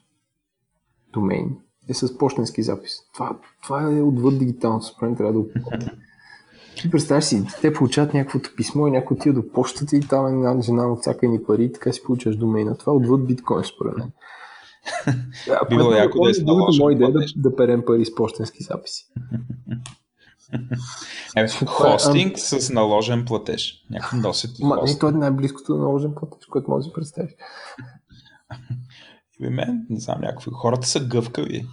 домен е с почтенски запис. Това, това е отвъд дигиталното, според трябва да го. Ти (laughs) представяш си, те получават някаквото писмо и някой отива до почтата и там една жена му цака ни пари и така си получаш домейна. Това е отвъд биткоин, според мен. (laughs) Било яко да е наложен моя идея е да, да перем пари с почтенски записи. (laughs) Е, хостинг с наложен платеж. Някакви носят Ма, не, хостинг. е най-близкото до наложен платеж, което може да представиш. И мен, не знам, някакви. Хората са гъвкави.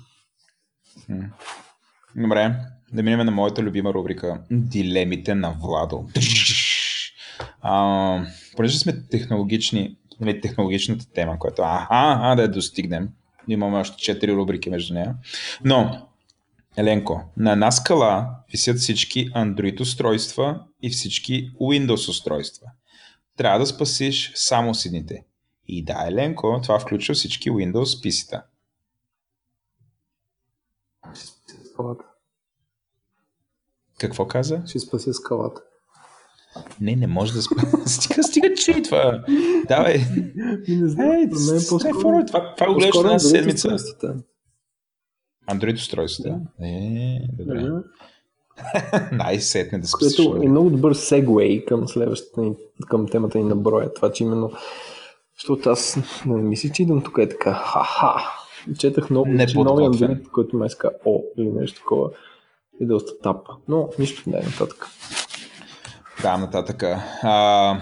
Добре, да минем на моята любима рубрика. Дилемите на Владо. А, понеже сме технологични, нали, технологичната тема, която а, а, а да я достигнем. Имаме още 4 рубрики между нея. Но, Еленко, на една скала висят всички Android устройства и всички Windows устройства. Трябва да спасиш само с едните. И да, Еленко, това включва всички Windows PC-та. скалата. Какво каза? Ще спася скалата. Не, не може да спа. стига, стига, че и това. Давай. Не знам, Ей, мен е по-скоро... това, това, това го гледаш по-скоро една Android. Android устройствата. Е, добре. (laughs) Най-сетне да спасиш. Което е много добър сегвей към следващата ни, към темата ни на броя. Това, че именно защото аз не мисля, че идвам тук е така ха-ха. И Четах много, Не че новия. Android, който ме иска О или нещо такова е доста тапа. Но нищо не е нататък. Да, нататък. А...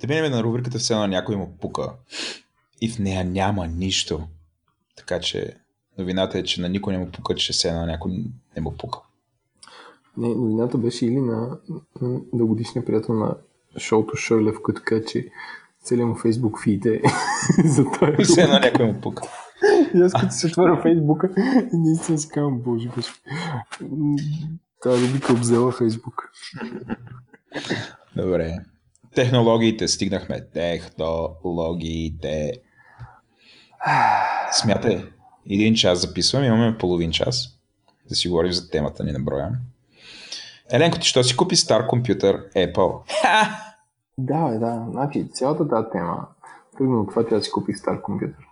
Да минем на рубриката все едно някой му пука. И в нея няма нищо. Така че новината е, че на никой не му пука, че все едно някой не му пука. Не, новината беше или на, на дългодишния приятел на шоуто Шойлев, който каза, че целият му фейсбук фид е (laughs) за той. И все едно някой му пука. И аз като се отворя фейсбука, наистина си казвам, боже, боже. Тази рубрика обзела фейсбук. Добре. Технологиите, стигнахме. Технологиите. Смятай, един час записвам, имаме половин час да си говорим за темата ни на броя. Еленко, ти що си купи стар компютър Apple? Да, бе, да. Значи, цялата тази тема тръгна от това, че аз си купих стар компютър.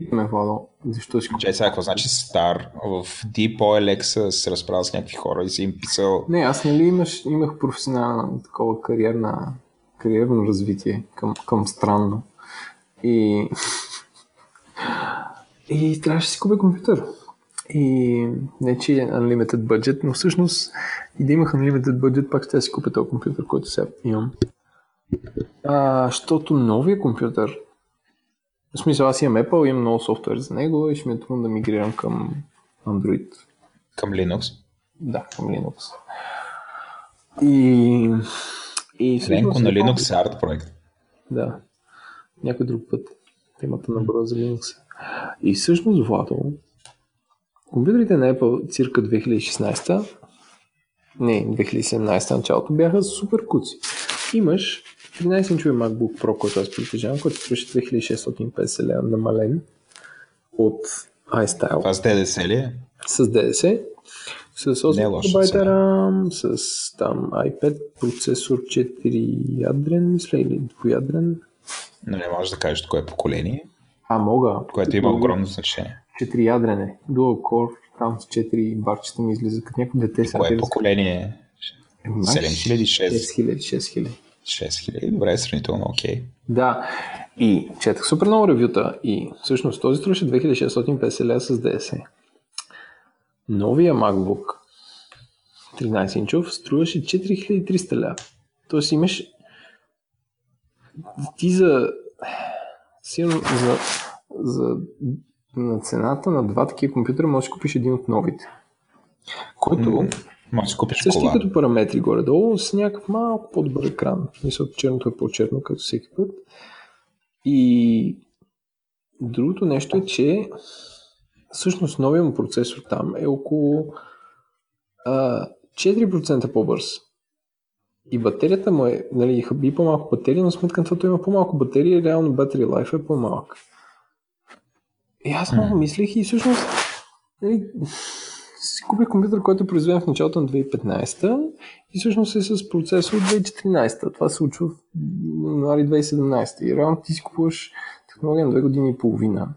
И ме Владо, защо си купих? Чай сега, какво значи стар? В Deep OLX се разправил с някакви хора и си им писал Не, аз нали имаш, имах професионална такова кариерна, кариерно развитие към, към странно. И, (laughs) и трябваше да си купя компютър. И не, че е unlimited budget, но всъщност и да имах unlimited budget, пак ще да си купя този компютър, който сега имам. А, защото новия компютър, в смисъл аз имам Apple, имам много софтуер за него и ще ми е трудно да мигрирам към Android. към Linux. Да, към Linux. И, и всъщност на Linux е арт проект. Да. Някой друг път. Темата на броя за Linux. И всъщност, Владо, компютрите на Apple circa 2016 не, 2017 началото бяха супер куци. Имаш 13-инчови MacBook Pro, който аз притежавам, който струваше 2650 лева намален от iStyle Това с ДДС ли е? с ДДС, с Не е 8 лошо GB. RAM, с там i5 процесор 4 ядрен, мисля, или двуядрен. Но не можеш да кажеш кое поколение, А, мога. което има огромно значение. 4 ядрене. Dual Core, там с 4 барчета ми излиза като някакво дете. сега Кое поколение? Е, май, 7000, 6. 6000, 6000. 6000. Добре, сравнително окей. Да, и четах супер много ревюта и всъщност този струваше 2650 лева с ДС. Новия MacBook 13 инчов струваше 4300 лева. Тоест имаш ти за сигурно за, за на цената на два такива компютъра можеш да купиш един от новите. Който Може да купиш същи кола. като параметри горе-долу, с някакъв малко по-добър екран. Смисъл, черното е по-черно, като всеки път. И другото нещо е, че всъщност новия му процесор там е около а, 4% по-бърз. И батерията му е, нали, хаби по-малко батерия, но сметка това има по-малко батерия и реално battery life е по-малък. И аз много мислех и всъщност нали, си купих компютър, който е произведен в началото на 2015 и всъщност е с процесор от 2014. Това се случва в януари 2017. И реално ти си купуваш технология на две години и половина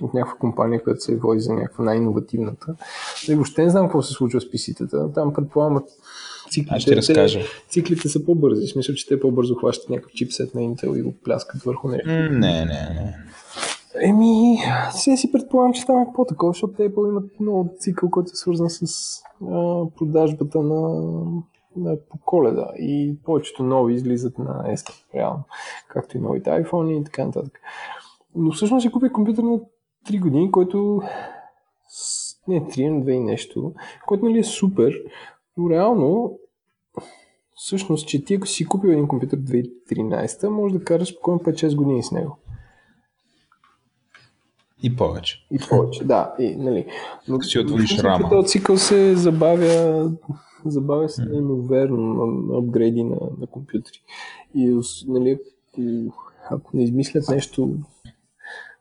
от някаква компания, която се води за някаква най-инновативната. И въобще не знам какво се случва с PC-тата. Там предполагам циклите, Аз ще разкажа. циклите са по-бързи. Смисъл, че те по-бързо хващат някакъв чипсет на Intel и го пляскат върху нещо. Не, не, не. Еми, сега си предполагам, че там е по-такова, защото те имат много цикъл, който е свързан с а, продажбата на, на по коледа и повечето нови излизат на ески, реално, както и новите iPhone и така нататък. Но всъщност си купих компютър на 3 години, който не 3, на 2 и нещо, който нали е супер, но реално всъщност, че ти ако си купил един компютър 2013, може да караш спокойно 5-6 години с него. И повече. И повече, да. И, нали. Но си отвоиш но рама. Този цикъл се забавя, забавя се неимоверно на, на апгрейди на, на компютри. И нали, ако, ако не измислят нещо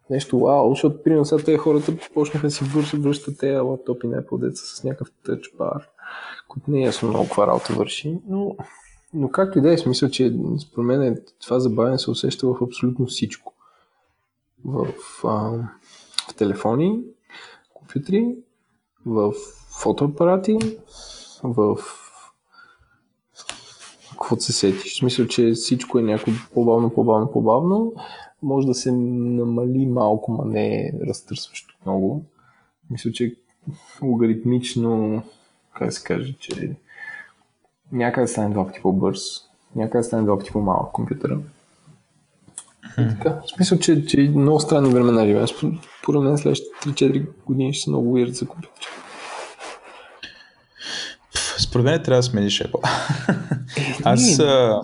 нещо вау, защото примерно сега тези хората почнаха да си връщат, връщат тези лаптопи на Apple деца с някакъв тъчбар, който не е ясно много каква работа върши, но, но както и да е, смисъл, че според мен това забавяне се усеща в абсолютно всичко. В, а, в телефони, компютри, в фотоапарати, в какво се сетиш. В смисъл, че всичко е някакво по-бавно, по-бавно, по-бавно. Може да се намали малко, ма не е разтърсващо много. Мисля, че логаритмично, как се каже, че някъде стане два пъти по-бърз, някъде стане два пъти по-малък компютъра. Така. В смисъл, че, че много странни времена живеем. Според мен следващите 3-4 години ще са много weird за компютъра. Според мен трябва да смениш Apple. Е, (laughs) Аз...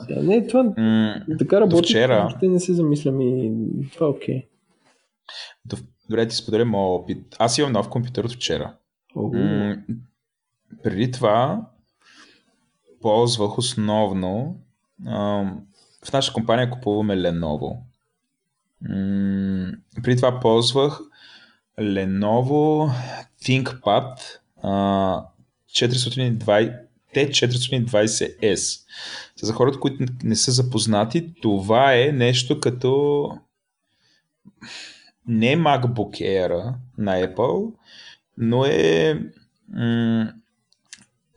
Не, не това м- така работи. вчера- Ще не се замислям и това е окей. Добре, ти споделя моят опит. Аз имам нов компютър от вчера. М- преди това ползвах основно в нашата компания купуваме Lenovo. Преди това ползвах Lenovo ThinkPad а, 420 T420S. За хората, които не са запознати, това е нещо като не MacBook Air на Apple, но е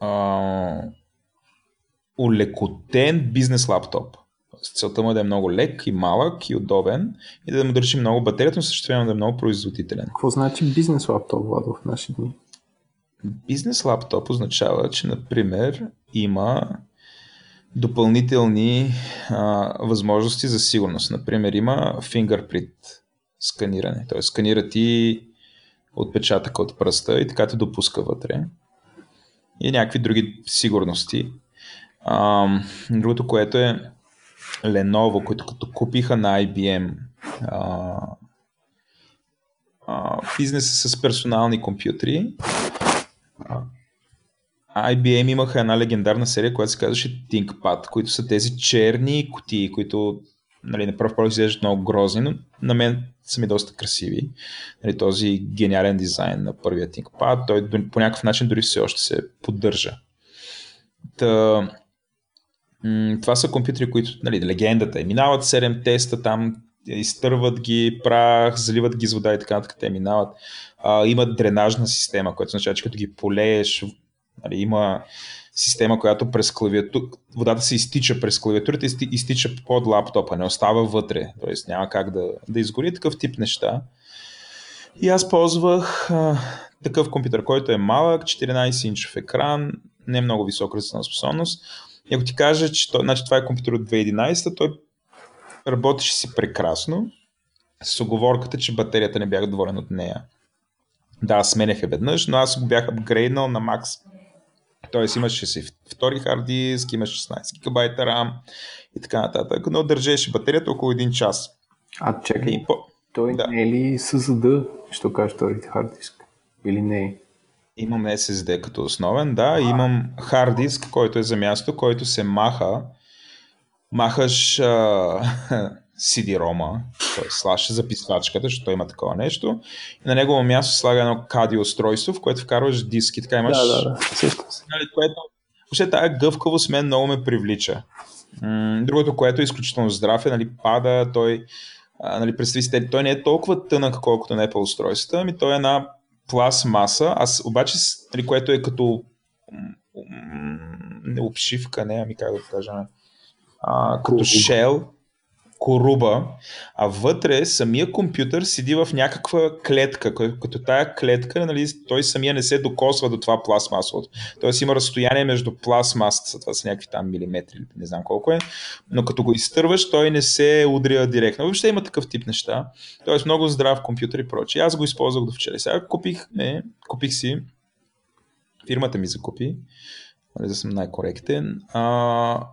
а, улекотен бизнес лаптоп. Целта му е да е много лек и малък и удобен и да му държи много батерията, но също време да е много производителен. Какво значи бизнес лаптоп, Владо, в наши дни? Бизнес лаптоп означава, че, например, има допълнителни а, възможности за сигурност. Например, има fingerprint сканиране. Т.е. сканира ти отпечатъка от пръста и така те допуска вътре. И някакви други сигурности. А, другото, което е Lenovo, които като купиха на IBM а, а, бизнеса с персонални компютри, IBM имаха една легендарна серия, която се казваше ThinkPad, които са тези черни кутии, които нали, на пръв поглед изглеждат много грозни, но на мен са ми доста красиви. Нали, този гениален дизайн на първия ThinkPad, той по някакъв начин дори все още се поддържа. Та, това са компютри, които, нали, легендата е, минават 7 теста там, изтърват ги, прах, заливат ги с вода и така нататък, те минават. А, имат дренажна система, което означава, че като ги полееш, нали, има система, която през клавиатура, водата се изтича през клавиатурата и изтича под лаптопа, не остава вътре, т.е. няма как да, да изгори такъв тип неща. И аз ползвах а, такъв компютър, който е малък, 14-инчов екран, не много висока разделна способност. И ако ти кажа, че той, значи, това е компютър от 2011, той работеше си прекрасно, с оговорката, че батерията не бях доволен от нея. Да, сменяха веднъж, но аз го бях апгрейднал на макс. Тоест имаше си втори хард диск, имаше 16 гигабайта RAM и така нататък, но държеше батерията около един час. А, чакай, И по... той да. не е ли SSD, що кажеш вторите хард диск? Или не е? Имам SSD като основен, да, имам хард диск, който е за място, който се маха. Махаш а, (laughs) CD-рома, т.е. слаш записвачката, защото има такова нещо. И на негово място слага едно кади устройство, в което вкарваш диски. Така имаш, Да, да, да. Нали, което въобще тая гъвкавост мен много ме привлича. Другото, което е изключително здрав е, нали, пада, той, а, нали, представи си, той не е толкова тънък, колкото на Apple устройствата, ами той е една пластмаса, аз обаче, нали, което е като не обшивка, не, ами как да кажа, а, като шел, коруба, а вътре самия компютър седи в някаква клетка, като тая клетка, нали, той самия не се докосва до това пластмасовото. Тоест има разстояние между пластмасата, това са някакви там милиметри, или не знам колко е, но като го изтърваш, той не се удря директно. Въобще има такъв тип неща. Тоест много здрав компютър и прочее. Аз го използвах до вчера. Сега купих, не, купих си, фирмата ми закупи, нали, да съм най-коректен, а,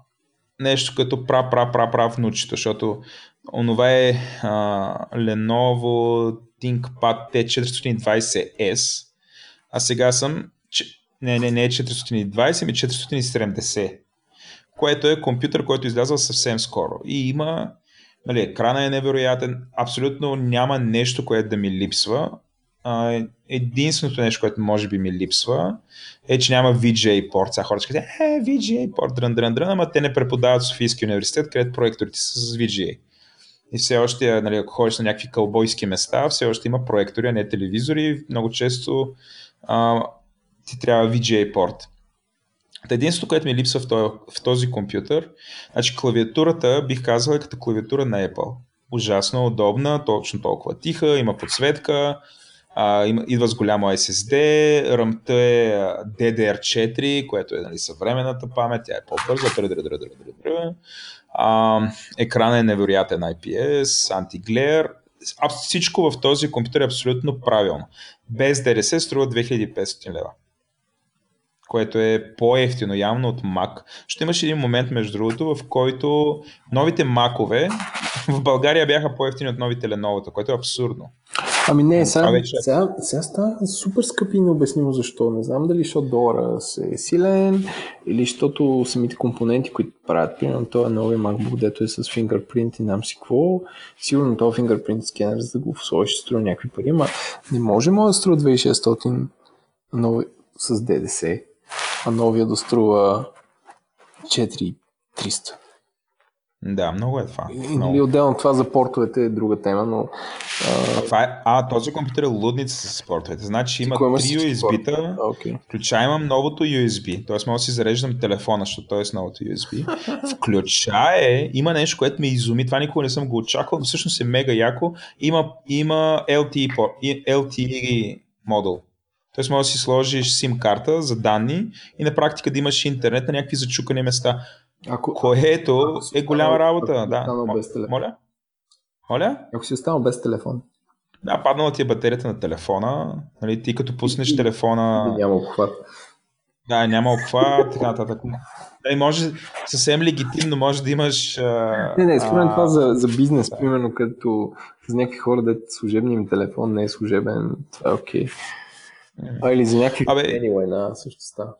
нещо като пра, пра, пра, пра внучето, защото онова е а, Lenovo ThinkPad T420S, а сега съм, не, не, не е 420, ами 470, което е компютър, който е излязъл съвсем скоро. И има Нали, екрана е невероятен, абсолютно няма нещо, което да ми липсва. Единственото нещо, което може би ми липсва, е, че няма VGA порт. Сега хората ще кажат, е, VGA порт, дрън, дрън, дрън, ама те не преподават в Софийския университет, където проекторите са с VGA. И все още, нали, ако ходиш на някакви кълбойски места, все още има проектори, а не телевизори. Много често а, ти трябва VGA порт. Единството, което ми липсва в този, в този компютър, значи клавиатурата бих казал е като клавиатура на Apple. Ужасно удобна, точно толкова тиха, има подсветка, а, идва с голямо SSD, RAM е DDR4, което е нали, съвременната памет, тя е по-бърза, екрана е невероятен IPS, антиглер, всичко в този компютър е абсолютно правилно. Без ДДС струва 2500 лева което е по-ефтино явно от Mac. Ще имаш един момент, между другото, в който новите макове в България бяха по-ефтини от новите Lenovo, което е абсурдно. Ами не, сега, вече... сега, сега става супер скъпи и необяснимо защо. Не знам дали защото долара е силен или защото самите компоненти, които правят, примерно този нови MacBook, дето е с фингърпринт и нам си какво, сигурно този фингърпринт скенер, за да го сложиш, ще струва някакви пари, ама не може да струва 2600 нови с ДДС а новия да струва 4300. Да, много е това. И, много. отделно това за портовете е друга тема, но... А, това е, а този компютър е лудница с портовете. Значи има три USB-та, okay. включая имам новото USB, т.е. мога да си зареждам телефона, защото той е с новото USB. (laughs) Включая, има нещо, което ме изуми, това никога не съм го очаквал, но всъщност е мега яко. Има, има LTE, LTE модул. Тоест може да си сложиш SIM карта за данни и на практика да имаш интернет на някакви зачукани места. Ако, което ако е голяма работа. Ако да. Без телефон. Моля? Моля? Ако си останал без телефон. Да, паднала ти е батерията на телефона. Нали, ти като пуснеш телефона... Няма обхват. Да, няма обхват, така нататък. Дали, може съвсем легитимно, може да имаш... А, не, не, според това за, за бизнес, да. примерно, като за някакви хора да служебния им телефон не е служебен, това е окей. Okay. А, или за някакви Абе, anyway, на също става.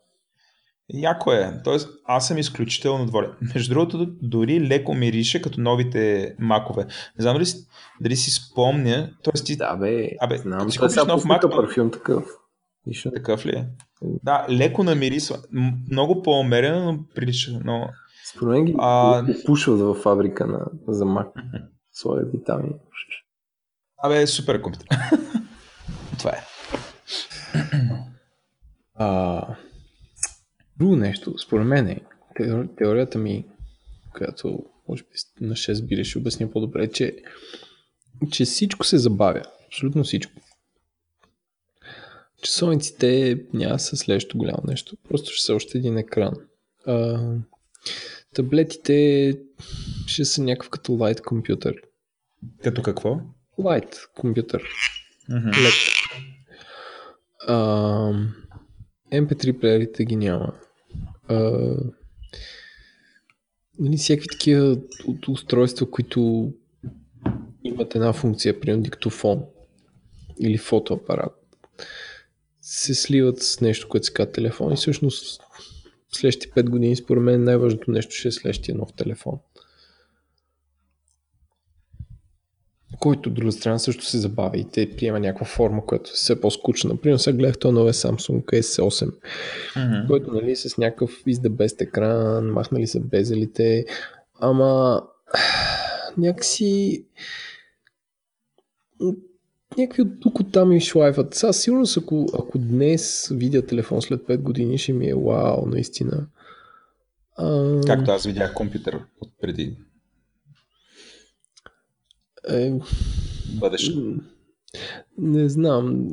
Яко е. Тоест, аз съм изключително доволен. Между другото, дори леко мирише като новите макове. Не знам дали, дали си спомня. Тоест, ти... Да, бе. Абе, знам, си купиш нов мак. парфюм такъв. Нищо. Такъв ли е? Да, леко намирисва. Много по-умерено, но прилича. Но... Според мен ги а... пушват във фабрика на, за мак. Своя витамини. Абе, супер компютър. (laughs) Това е. А, друго нещо, според мен е, теорията ми, която може би на 6 бире ще обясня по-добре, че, че всичко се забавя. Абсолютно всичко. Часовниците няма са следващо голямо нещо. Просто ще са още един екран. А, таблетите ще са някакъв като лайт компютър. Като какво? Лайт компютър. Mm-hmm. Uh, MP3 плеерите ги няма. Uh, нали, всякакви такива устройства, които имат една функция, примерно диктофон или фотоапарат, се сливат с нещо, което се казва телефон и всъщност следващите 5 години според мен най-важното нещо ще е следващия нов телефон. Който от друга страна също се забавя и те приема някаква форма, която е все по-скучна. Например, сега гледах този новия Samsung S8, mm-hmm. който нали, с някакъв издебест екран, махнали са безелите, ама някакси някакви от тук от там и шлайфат. Сега сигурно ако, ако днес видя телефон след 5 години, ще ми е вау, наистина. А... Както аз видях компютър от преди е, Бъдеш. Не знам.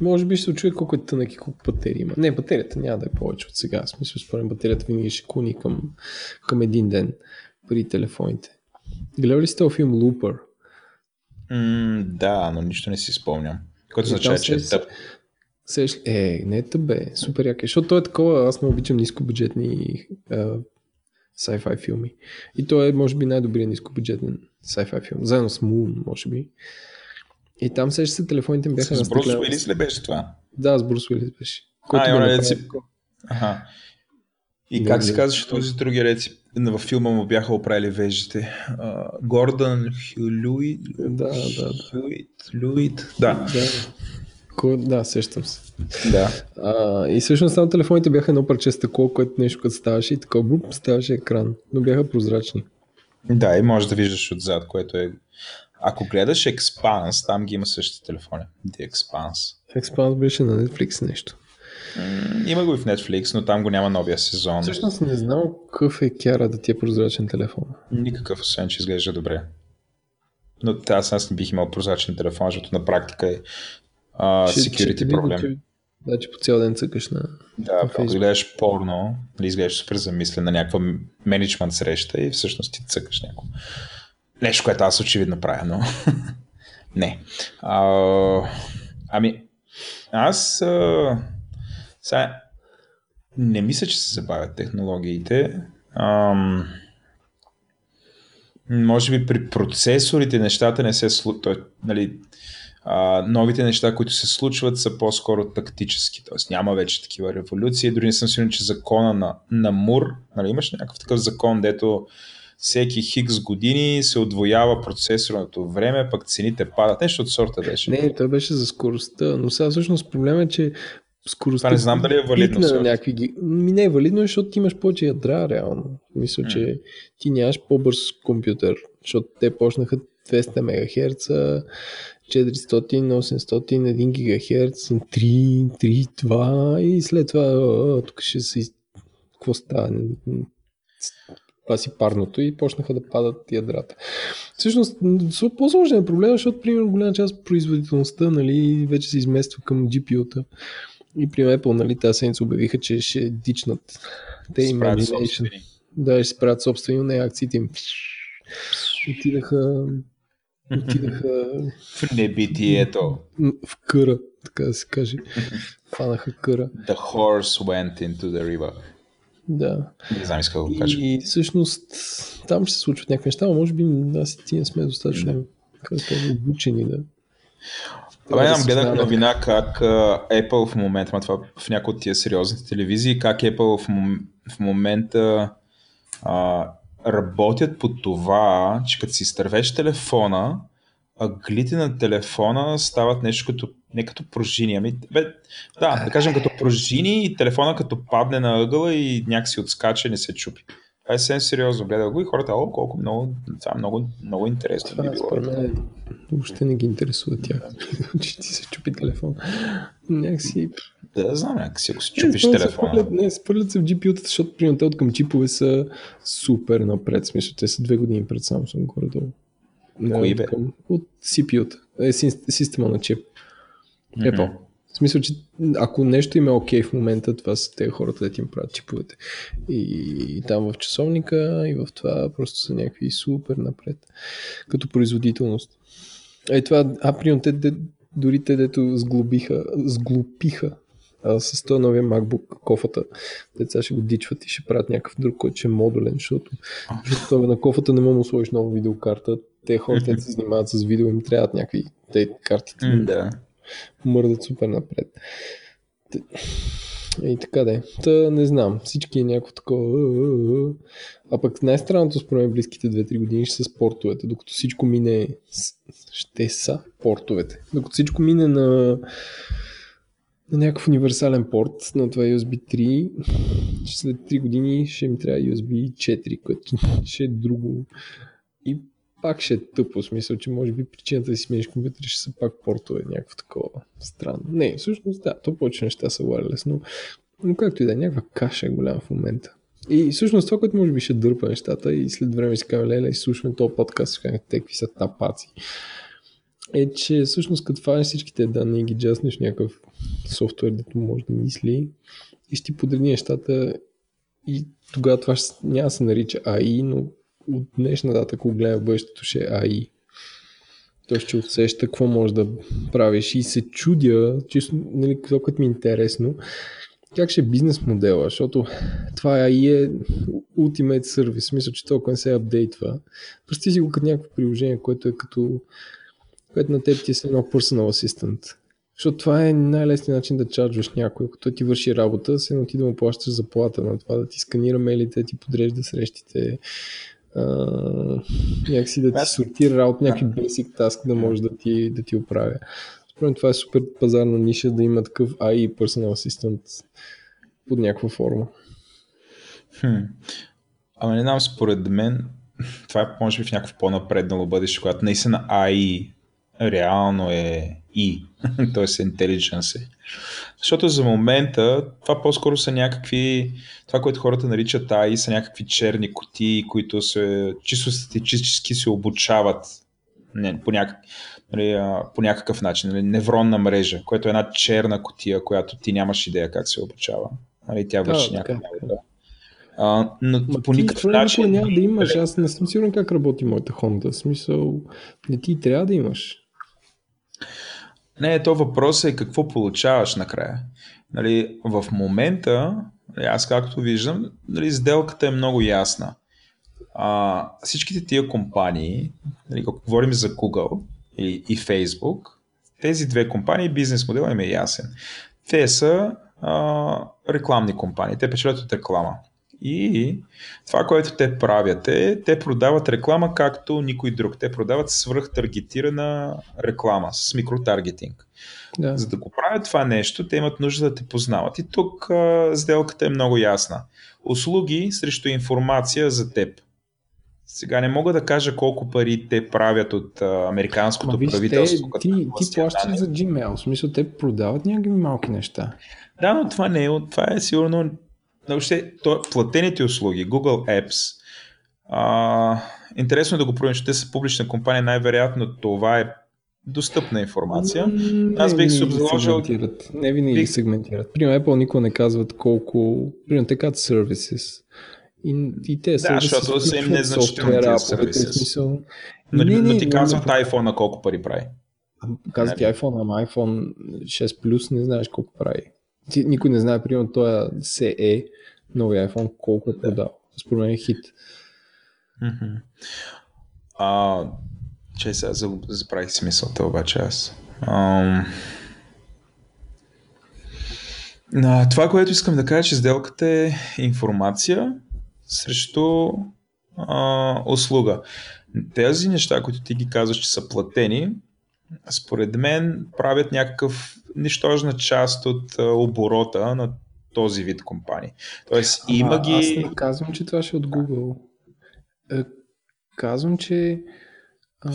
Може би ще се чуе колко е тънък и колко батерии има. Не, батерията няма да е повече от сега. В смисъл, според батерията винаги ще куни към, към един ден при телефоните. Гледали ли сте филм Looper? Mm, да, но нищо не си спомням. Което означава, че е тъп. Сеш, е, не е тъп, бе. Супер яке. Защото той е такова, аз не обичам нискобюджетни sci-fi филми. И той е, може би, най-добрият нискобюджетен sci-fi филм. Заедно с Moon, може би. И там се се телефоните ми бяха С Брус Уилис ли беше това? Да, с Брус Уилис беше. Който а, направи... си... Ага. И как се казваше този други реци? Във филма му бяха оправили вежите. Гордън Хюлюит. Да, да, да. Хюит, Люит. Да. да. Да, сещам се. Да. А, и всъщност там телефоните бяха едно парче стъкло, което нещо като ставаше и така буп, ставаше екран, но бяха прозрачни. Да, и можеш да виждаш отзад, което е... Ако гледаш Expanse, там ги има същите телефони. The Expanse. Expanse беше на Netflix нещо. М, Има го и в Netflix, но там го няма новия сезон. Всъщност не знам какъв е кяра да ти е прозрачен телефон. Никакъв, освен че изглежда добре. Но аз, аз не бих имал прозрачен телефон, защото на практика е а, security проблем. че по цял ден цъкаш на... Да, на гледаш порно, нали, изглеждаш супер замислен на някаква менеджмент среща и всъщност ти цъкаш някакво. Нещо, което аз очевидно правя, но (laughs) не. А, ами, аз а, сега не мисля, че се забавят технологиите. Ам, може би при процесорите нещата не се случват. Нали, а, новите неща, които се случват, са по-скоро тактически. Тоест няма вече такива революции. Дори не съм сигурен, че закона на, на Мур, нали, имаш някакъв такъв закон, дето всеки хикс години се отвоява процесорното време, пък цените падат. Нещо от сорта беше. Не, той беше за скоростта, но сега всъщност проблема е, че скоростта... Това не знам дали е валидно на някакви... Ми не е валидно, защото ти имаш повече ядра, реално. Мисля, че ти нямаш по-бърз компютър, защото те почнаха 200 МГц, 400, 800, 1 ГГц, 3, 3, 2 и след това тук ще се... Какво става? Това си парното и почнаха да падат ядрата. Всъщност, по-сложен е проблема, защото, примерно, голяма част от производителността нали, вече се измества към GPU-та. И при Apple, нали, тази седмица обявиха, че ще дичнат те собствени. Да, ще спрят собствени, не акциите им. Отидаха, отидаха В небитието. в къра, така да се каже. Фанаха къра. The horse went into the river. Да. Не знам, иска да го кажа. И всъщност там ще се случват някакви неща, но може би аз и ти не сме достатъчно да обучени да. Абе, да гледах новина как Apple в момента, ма това в някои от тия сериозните телевизии, как Apple в, мом, в момента а, работят по това, че като си изтървеш телефона, аглите на телефона стават нещо като, не като пружини, ами, бе, да, да кажем като пружини и телефона като падне на ъгъла и някакси отскача и не се чупи. Това е съвсем сериозно. Гледах го и хората, о, колко много, това е много, много интересно. Това би било. според мен въобще не ги интересува тях, (laughs) че ти се чупи телефон. Някакси... Да, знам, някакси, ако си Не, чупиш се телефона. хвърлят- Не, спърлят се в GPU-тата, защото примерно те от към чипове са супер напред. Смисъл, те са две години пред Samsung горе-долу. Кои, бе? От CPU-та. Е, сис- система на чип. Apple. Мгм. В смисъл, че ако нещо им е окей в момента, това са те хората, да им правят чиповете. И, и там в часовника, и в това просто са някакви супер напред. Като производителност. Е, това, а, те, те, дори те, дето сглобиха, сглупиха а, с този новия MacBook кофата. Деца ще го дичват и ще правят някакъв друг, който ще е модулен, защото, защото на кофата не мога да сложиш нова видеокарта. Те хората, се занимават с видео, им трябват някакви те картите М, Да. Мърдат супер напред. И така да е. Та не знам. Всички е някакво такова. «А, а, а». А пък най-странното според мен близките 2-3 години ще са спортовете. Докато всичко мине... Ще са портовете. Докато всичко мине на на някакъв универсален порт на това USB 3, че след 3 години ще ми трябва USB 4, което ще е друго. И пак ще е тъпо, смисъл, че може би причината да си смениш компютър ще са пак портове, някакво такова странно. Не, всъщност да, то повече неща са wireless, но, но както и да е, някаква каша е голяма в момента. И всъщност това, което може би ще дърпа нещата и след време си кажем, леле, изслушваме този подкаст, ще те какви са тапаци. Е, че всъщност като фанеш всичките данни и ги джаснеш някакъв софтуер, дето може да мисли и ще ти подреди нещата и тогава това ще, няма се нарича AI, но от днешна дата, ако гледа бъдещето, ще е AI. Той ще усеща какво може да правиш и се чудя, чисто, нали, което ми е интересно, как ще е бизнес модела, защото това AI е Ultimate Service, мисля, че толкова не се апдейтва. Представи си го като някакво приложение, което е като което на теб ти е едно personal assistant. Защото това е най-лесният начин да чарджваш някой. Ако той ти върши работа, се едно ти да му плащаш заплата на това, да ти сканира мейлите, ти подрежда срещите, някакси да ти сортира работа, някакви basic task да може да ти, да ти оправя. Според това е супер пазарна ниша да има такъв AI personal assistant под някаква форма. Хм. Ама не знам, според мен (laughs) това е може би в някакво по-напреднало бъдеще, когато наистина AI реално е И, т.е. intelligence е. Защото за момента това по-скоро са някакви, това, което хората наричат AI, са някакви черни кутии, които се чисто статически се обучават не, по, някак, нали, по някакъв начин. Нали, невронна мрежа, което е една черна котия, която ти нямаш идея как се обучава. Нали, тя върши да, някаква работа. А, но Ма по никакъв начин. Няма да имаш. Аз не съм сигурен как работи моята Honda. В смисъл, не ти трябва да имаш. Не, то въпрос е какво получаваш накрая. Нали, в момента, нали, аз както виждам, нали, сделката е много ясна. А, всичките тия компании, нали, ако говорим за Google и, и Facebook, тези две компании, бизнес модел им е ясен. Те са а, рекламни компании, те печелят от реклама. И това, което те правят е, те продават реклама както никой друг. Те продават свръхтаргетирана реклама с микротаргетинг. Да. За да го правят това нещо, те имат нужда да те познават. И тук а, сделката е много ясна. Услуги срещу информация за теб. Сега не мога да кажа колко пари те правят от а, американското Ма, правителство. Те, ти, ти плащаш за Gmail, в смисъл те продават някакви малки неща. Да, но това не е, това е сигурно въобще, то, платените услуги, Google Apps, а, интересно е да го проверим, че те са публична компания, най-вероятно това е достъпна информация. Не, Аз бих се заложил... Не винаги бих... сегментират. Примерно Apple никога не казват колко... Примерно те казват services. И, и те да, защото са им незначителни. Но, не, но ти казват iPhone на колко пари прави. Казват ти iPhone, ама iPhone 6 Plus не знаеш колко прави. Ти, никой не знае, примерно, този CE, новия iPhone, колко е продал. Според мен е хит. Mm-hmm. А, че сега забравих смисълта обаче аз. Ам... На това, което искам да кажа, че сделката е информация срещу а, услуга. Тези неща, които ти ги казваш, че са платени, според мен правят някакъв нищожна част от оборота на този вид компании. Тоест Ама, има ги... Аз не казвам, че това ще е от Google. Е, казвам, че...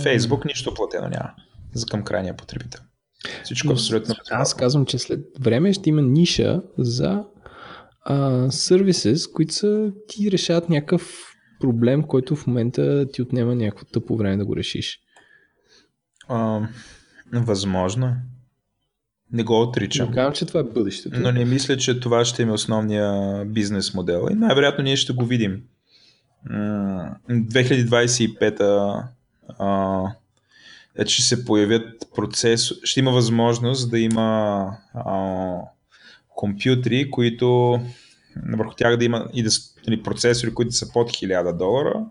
Фейсбук нищо платено няма за към крайния потребител. Всичко Но, абсолютно. Аз казвам, че след време ще има ниша за сервиси, които са, ти решават някакъв проблем, който в момента ти отнема някакво тъпо време да го решиш. А, възможно. Не го отричам. Не казвам, че това е бъдещето. Но не мисля, че това ще има основния бизнес модел. И най-вероятно ние ще го видим. 2025 а, ще се появят процес, ще има възможност да има а, компютри, които върху тях да има и да, нали, процесори, които са под 1000 долара,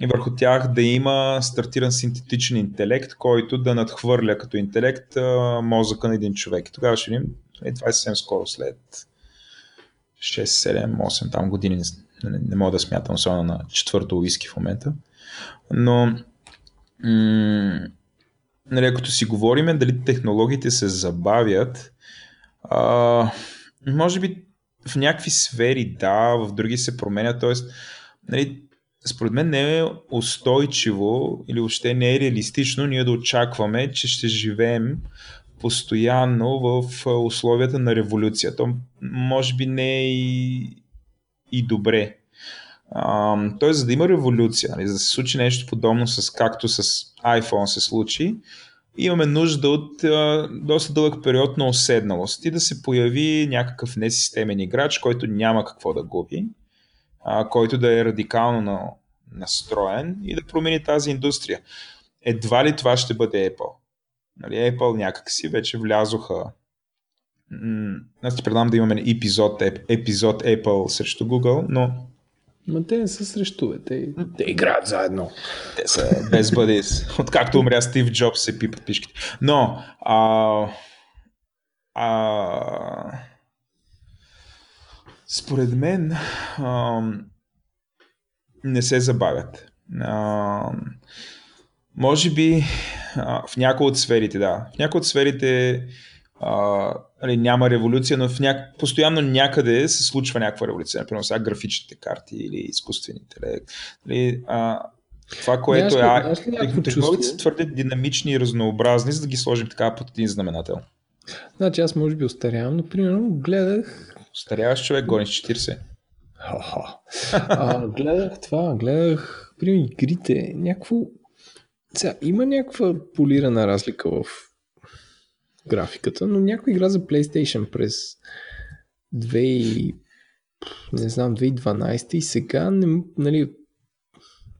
и върху тях да има стартиран синтетичен интелект, който да надхвърля като интелект мозъка на един човек. И тогава ще видим, е, това е съвсем скоро след 6, 7, 8 там години, не, не мога да смятам, особено на четвърто уиски в момента. Но м- нали, като си говорим дали технологиите се забавят, а, може би в някакви сфери да, в други се променят, т.е. Нали, според мен не е устойчиво или въобще не е реалистично ние да очакваме, че ще живеем постоянно в условията на революция. То може би не е и, и добре. Тоест, за да има революция, нали, за да се случи нещо подобно с както с iPhone се случи, имаме нужда от а, доста дълъг период на оседналост и да се появи някакъв несистемен играч, който няма какво да губи а, който да е радикално на, настроен и да промени тази индустрия. Едва ли това ще бъде Apple? Нали, Apple някакси вече влязоха. аз ти предам да имаме епизод, епизод Apple срещу Google, но но те не са срещу, те, те играят заедно. Те са без бъдис. Откакто умря Стив Джобс се пипат пишките. Но, а, А, според мен а, не се забавят. А, може би а, в някои от сферите, да. В някои от сферите а, нали, няма революция, но в ня... постоянно някъде се случва някаква революция. Например, сега графичните карти или изкуствени интелект. Нали, а, това, което е... Технологиите са твърде динамични и разнообразни, за да ги сложим така под един знаменател. Значи аз може би остарявам, но примерно гледах... Остаряваш човек, гониш 40. а, гледах това, гледах примерно игрите, някакво... Сега, има някаква полирана разлика в графиката, но някой игра за PlayStation през 2 не знам, 2012 и сега, нали,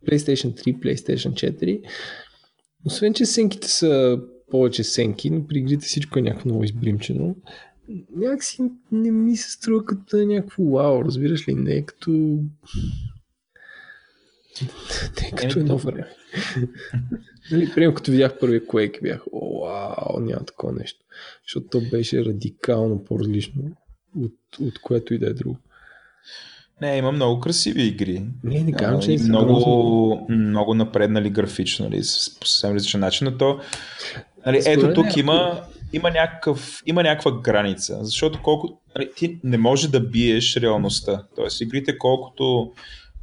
PlayStation 3, PlayStation 4, освен, че сенките са повече сенки, но при игрите всичко е някакво много избримчено. Някакси не ми се струва като е някакво вау, разбираш ли? Не е като... Не е като едно време. нали, примерно като видях първия Quake бях, о, вау, няма такова нещо. Защото то беше радикално по-различно от, от което и да е друго. Не, има много красиви игри. Не, не казвам, че не много, много напреднали графично, нали, по съвсем различен начин, но то Нали, ето тук има, има, някакъв, има някаква граница, защото колко, нали, ти не може да биеш реалността. Тоест, игрите колкото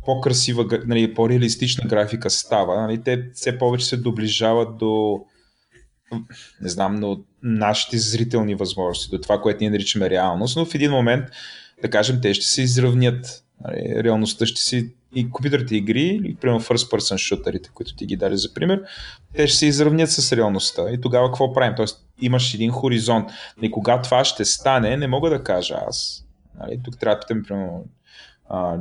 по-красива, нали, по-реалистична графика става, нали, те все повече се доближават до не знам, но нашите зрителни възможности, до това, което ние наричаме реалност, но в един момент, да кажем, те ще се изравнят. Нали, реалността ще си и компютърните игри, или примерно first person шутерите, които ти ги дали за пример, те ще се изравнят с реалността. И тогава какво правим? Тоест имаш един хоризонт. И кога това ще стане, не мога да кажа аз. Нали, тук трябва да питам, примерно,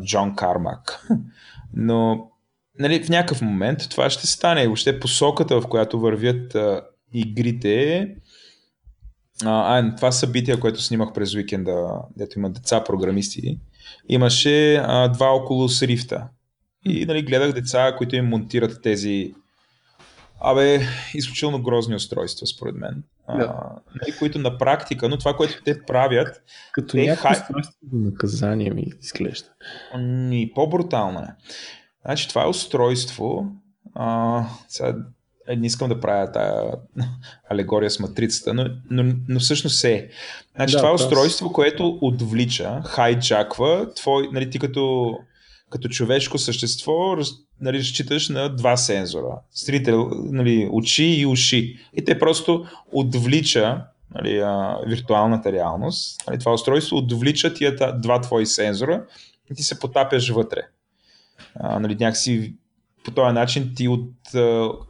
Джон Кармак. (laughs) Но нали, в някакъв момент това ще стане. Въобще посоката, в която вървят а, игрите, а, а, това събитие, което снимах през уикенда, дето има деца програмисти, имаше а, два около срифта. И нали, гледах деца, които им монтират тези Абе, изключително грозни устройства, според мен. Да. А, нали, които на практика, но това, което те правят... Като те някакво хай... наказание ми изглежда. И по-брутално е. Значи, това е устройство. А, сега, е, не искам да правя тая (laughs) алегория с матрицата, но, но, но всъщност е. Значи, да, това е устройство, което отвлича, хайджаква, твой, нали, ти като, като човешко същество нали, разчиташ на два сензора. Зрител, нали, очи и уши. И те просто отвлича нали, а, виртуалната реалност. Нали, това устройство отвлича тия два твои сензора и ти се потапяш вътре. А, нали, някакси по този начин ти от,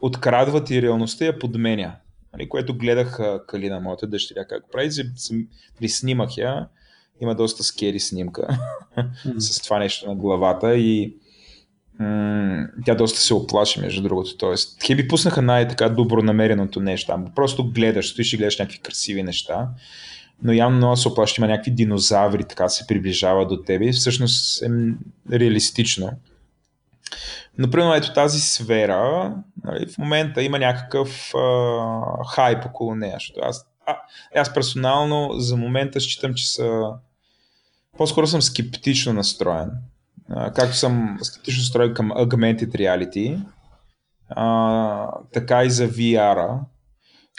открадва ти реалността и я подменя. Нали, което гледах Калина, моята дъщеря, как го прави, приснимах я. Има доста скери снимка (laughs) с това нещо на главата и м- тя доста се оплаши, между другото. Тоест, те би пуснаха най-така добронамереното нещо. Ама просто гледаш, стоиш и гледаш някакви красиви неща но явно много се оплаши, има някакви динозаври, така се приближава до тебе и всъщност е реалистично. Например, ето тази сфера, нали, в момента има някакъв а, хайп около нея. Защото аз, а, аз персонално за момента считам, че са по-скоро съм скептично настроен. А, както съм скептично настроен към augmented reality, а, така и за VR-а.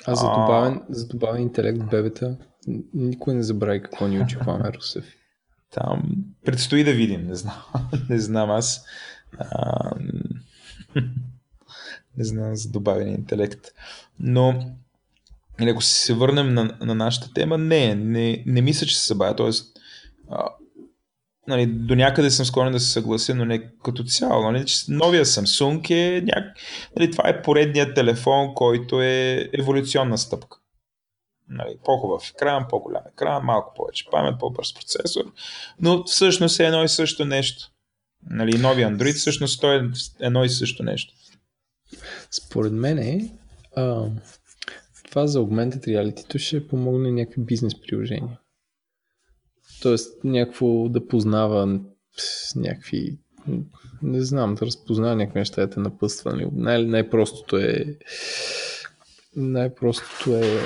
А за добавен, а, за добавен интелект бебета, никой не забрави какво ни учи Пламен Русев. Там предстои да видим, не знам. (laughs) не знам аз. Не знам за добавен интелект. Но или ако се върнем на, на нашата тема, не, не, не мисля, че се събавя. Тоест, а, нали, до някъде съм склонен да се съглася, но не като цяло. Нали, че новия Samsung е няк... нали, това е поредният телефон, който е еволюционна стъпка. Нали, по-хубав екран, по-голям екран, малко повече памет, по-бърз процесор, но всъщност е едно и също нещо. Нали, новия Android всъщност той е едно и също нещо. Според мен е, а, това за Augmented Reality ще помогне някакви бизнес приложения. Тоест някакво да познава някакви не знам, да разпознава някакви неща, да те напъства. Нали? Най- най-простото е най-простото е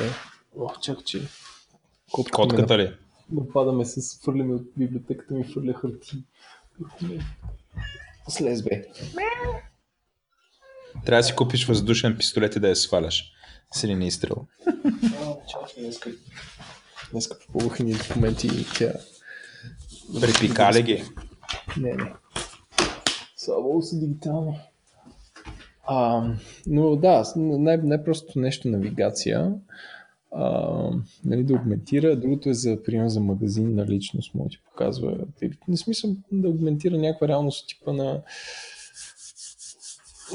О, чакай, че Котката, Котката ли? Нападаме с фърляме от библиотеката ми, фърля хартии. Слез бе. Трябва да си купиш въздушен пистолет и да я сваляш. С един изстрел. Днеска. Днеска ни документи и тя... Припикали ги. Не, не. Слава са дигитално. А, но да, най- най-простото нещо навигация. А, нали, да аугментира. Другото е за, пример, за магазин на личност, му ти показва. Не смисъл да аугментира някаква реалност типа на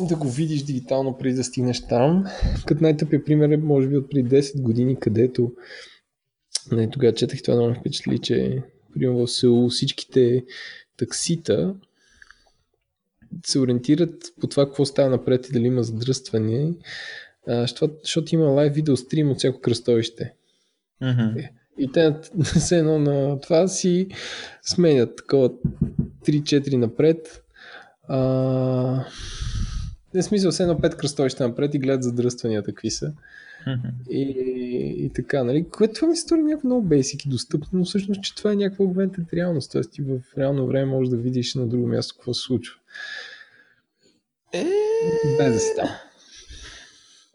да го видиш дигитално преди да стигнеш там. Като най-тъпия пример е може би от преди 10 години, където не, тогава четах това много впечатли, че примерно в село всичките таксита се ориентират по това какво става напред и дали има задръстване, защото, защото има лайв видео стрим от всяко кръстовище. Mm-hmm. И те (laughs) все едно на това си сменят такова 3-4 напред. А, не смисъл, все едно 5 кръстовища напред и гледат задръстванията какви са. Mm-hmm. И, и така, нали? Което това ми се стори някакво много basic и достъпно, но всъщност, че това е някаква augmented реалност. Тоест ти в реално време можеш да видиш на друго място какво се случва. Е... Без да си там.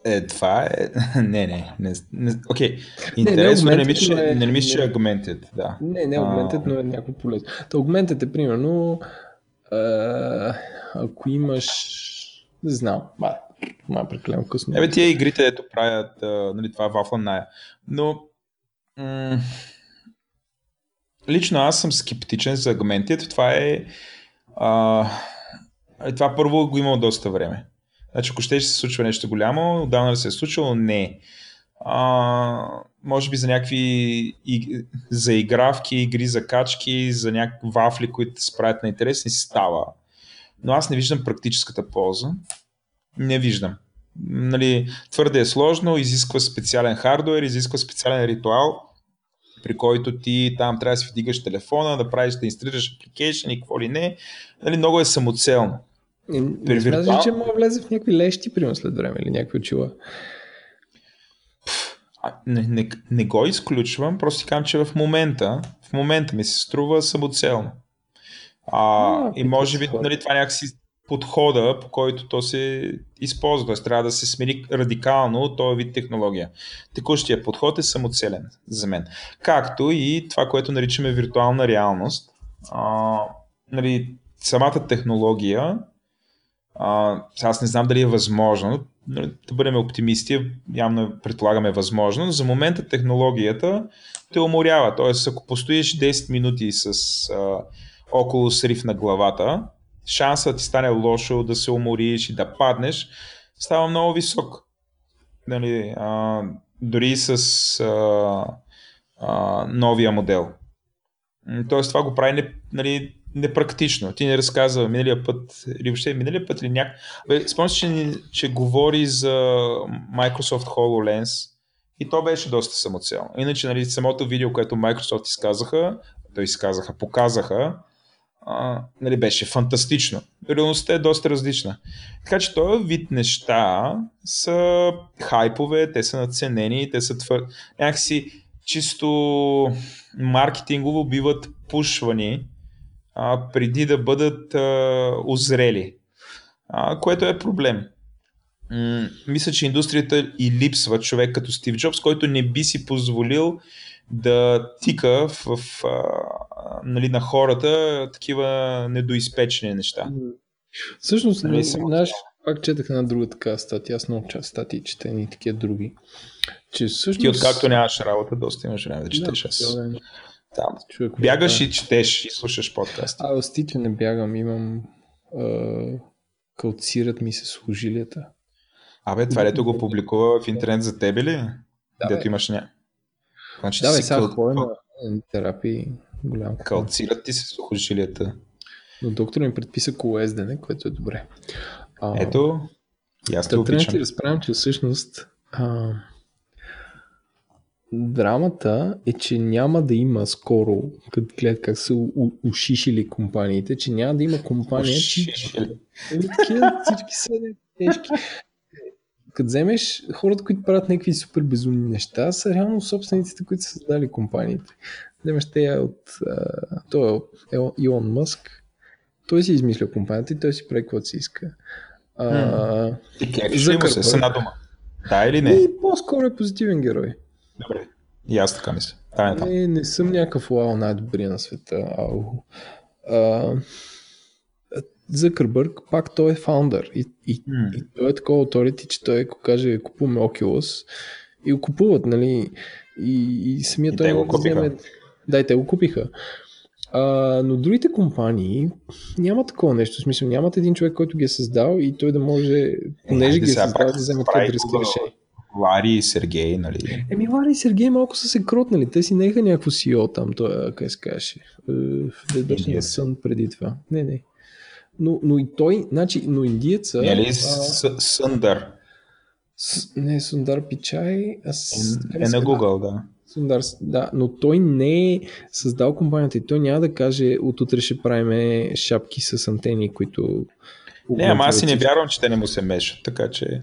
Е, това е... (laughs) Не, не. не, не окей. Интересно, не, не, мисля, че, е, не мисля, че е augmented, да. Не, не е augmented, но е някакво полезно. Та augmented е примерно а, ако имаш не знам, ба, ма прекалено късно. Ебе, тия игрите, ето правят, а, нали, това е вафла ная. Но, м- лично аз съм скептичен за Augmented. Това е, а, това първо го имало доста време. Значи, ако ще се случва нещо голямо, отдавна да се е случило, не. А, може би за някакви иг... заигравки, игри за качки, за някакви вафли, които се правят на интересни, си става. Но аз не виждам практическата полза. Не виждам. Нали, твърде е сложно, изисква специален хардвер, изисква специален ритуал, при който ти там трябва да си вдигаш телефона, да правиш, да инсталираш application и какво ли не. Нали, много е самоцелно. Не, не виртуал... че може влезе в някакви лещи, примерно след време, или някакви очила. Не, не, не го изключвам, просто си казвам, че в момента, в момента ми се струва самоцелно. А, а, и може би нали, това някакси подхода, по който то се използва. Тоест трябва да се смени радикално този вид технология. Текущия подход е самоцелен за мен. Както и това, което наричаме виртуална реалност. А, нали, самата технология, а, аз не знам дали е възможно, нали, да бъдем оптимисти, явно предполагаме възможно, но за момента технологията те уморява. Тоест, ако постоиш 10 минути с а, около срив на главата, шансът ти стане лошо, да се умориш и да паднеш, става много висок. Нали, а, дори с а, а, новия модел. Тоест това го прави нали, непрактично. Ти не разказва миналия път, или въобще миналия път или няк... Спомняш, че, че говори за Microsoft HoloLens и то беше доста самоцелно. Иначе нали, самото видео, което Microsoft изказаха, той изказаха, показаха, а, нали, беше фантастично. Реалността е доста различна. Така че този вид неща са хайпове, те са наценени, те са твър... някакси чисто маркетингово биват пушвани а, преди да бъдат а, озрели, а, което е проблем. М- мисля, че индустрията и липсва човек като Стив Джобс, който не би си позволил да тика в, в а, нали, на хората такива недоизпечени неща. Всъщност, нали, наш, пак четах една друга така статия, аз много част статии чета и такива други. Че всъщност... Ти откакто нямаш работа, доста имаш време да четеш. Да, аз... Там. Човек, Бягаш да. и четеш и слушаш подкаст. А, стите не бягам, имам а, калцират ми се служилията. Абе, това лето го публикува в интернет за тебе ли? Да, Дето имаш ня. Значи, да, бе, сега къл... ходя на терапии. Голям. Калцират ти се служилията. Но доктор ми предписа колездене, което е добре. А, Ето, и аз те обичам. Да ти разправям, че всъщност а, драмата е, че няма да има скоро, като гледат как са ушишили компаниите, че няма да има компания, че... Ами, всички са тежки. като вземеш хората, които правят някакви супер безумни неща, са реално собствениците, които са създали компаниите. Вземеш те от... Той е Илон Мъск, той си измисля компанията и той си прави каквото си иска. А, Ти кефиш ли му се с една дума? Да или не? И по-скоро е позитивен герой. Добре. И аз така мисля. Да, не, не, не съм някакъв уау най-добрия на света. Ау. А, Закърбърг, пак той е фаундър. И, и, mm. и той е такова authority, че той, ако каже, купуваме Oculus, и го купуват, нали? И, и самият той го купиха. Вземе... Да, и те го купиха. А, но другите компании няма такова нещо. В смисъл, нямат един човек, който ги е създал и той да може, понеже ги е създал, да вземе кадърски решения. Лари и Сергей, нали? Еми, Лари и Сергей малко са се кротнали. Те си неха някакво CEO там, той, как се каже. Е, да сън преди това. Не, не. Но, но и той, значи, но индиеца... Не ли Съндър? Не, Сундар Пичай. Аз, е, е на Google, да. Сундар, да, но той не е създал компанията и той няма да каже от утре ще правим шапки с антени, които... Не, ама аз си не вярвам, че те не му се мешат, така че...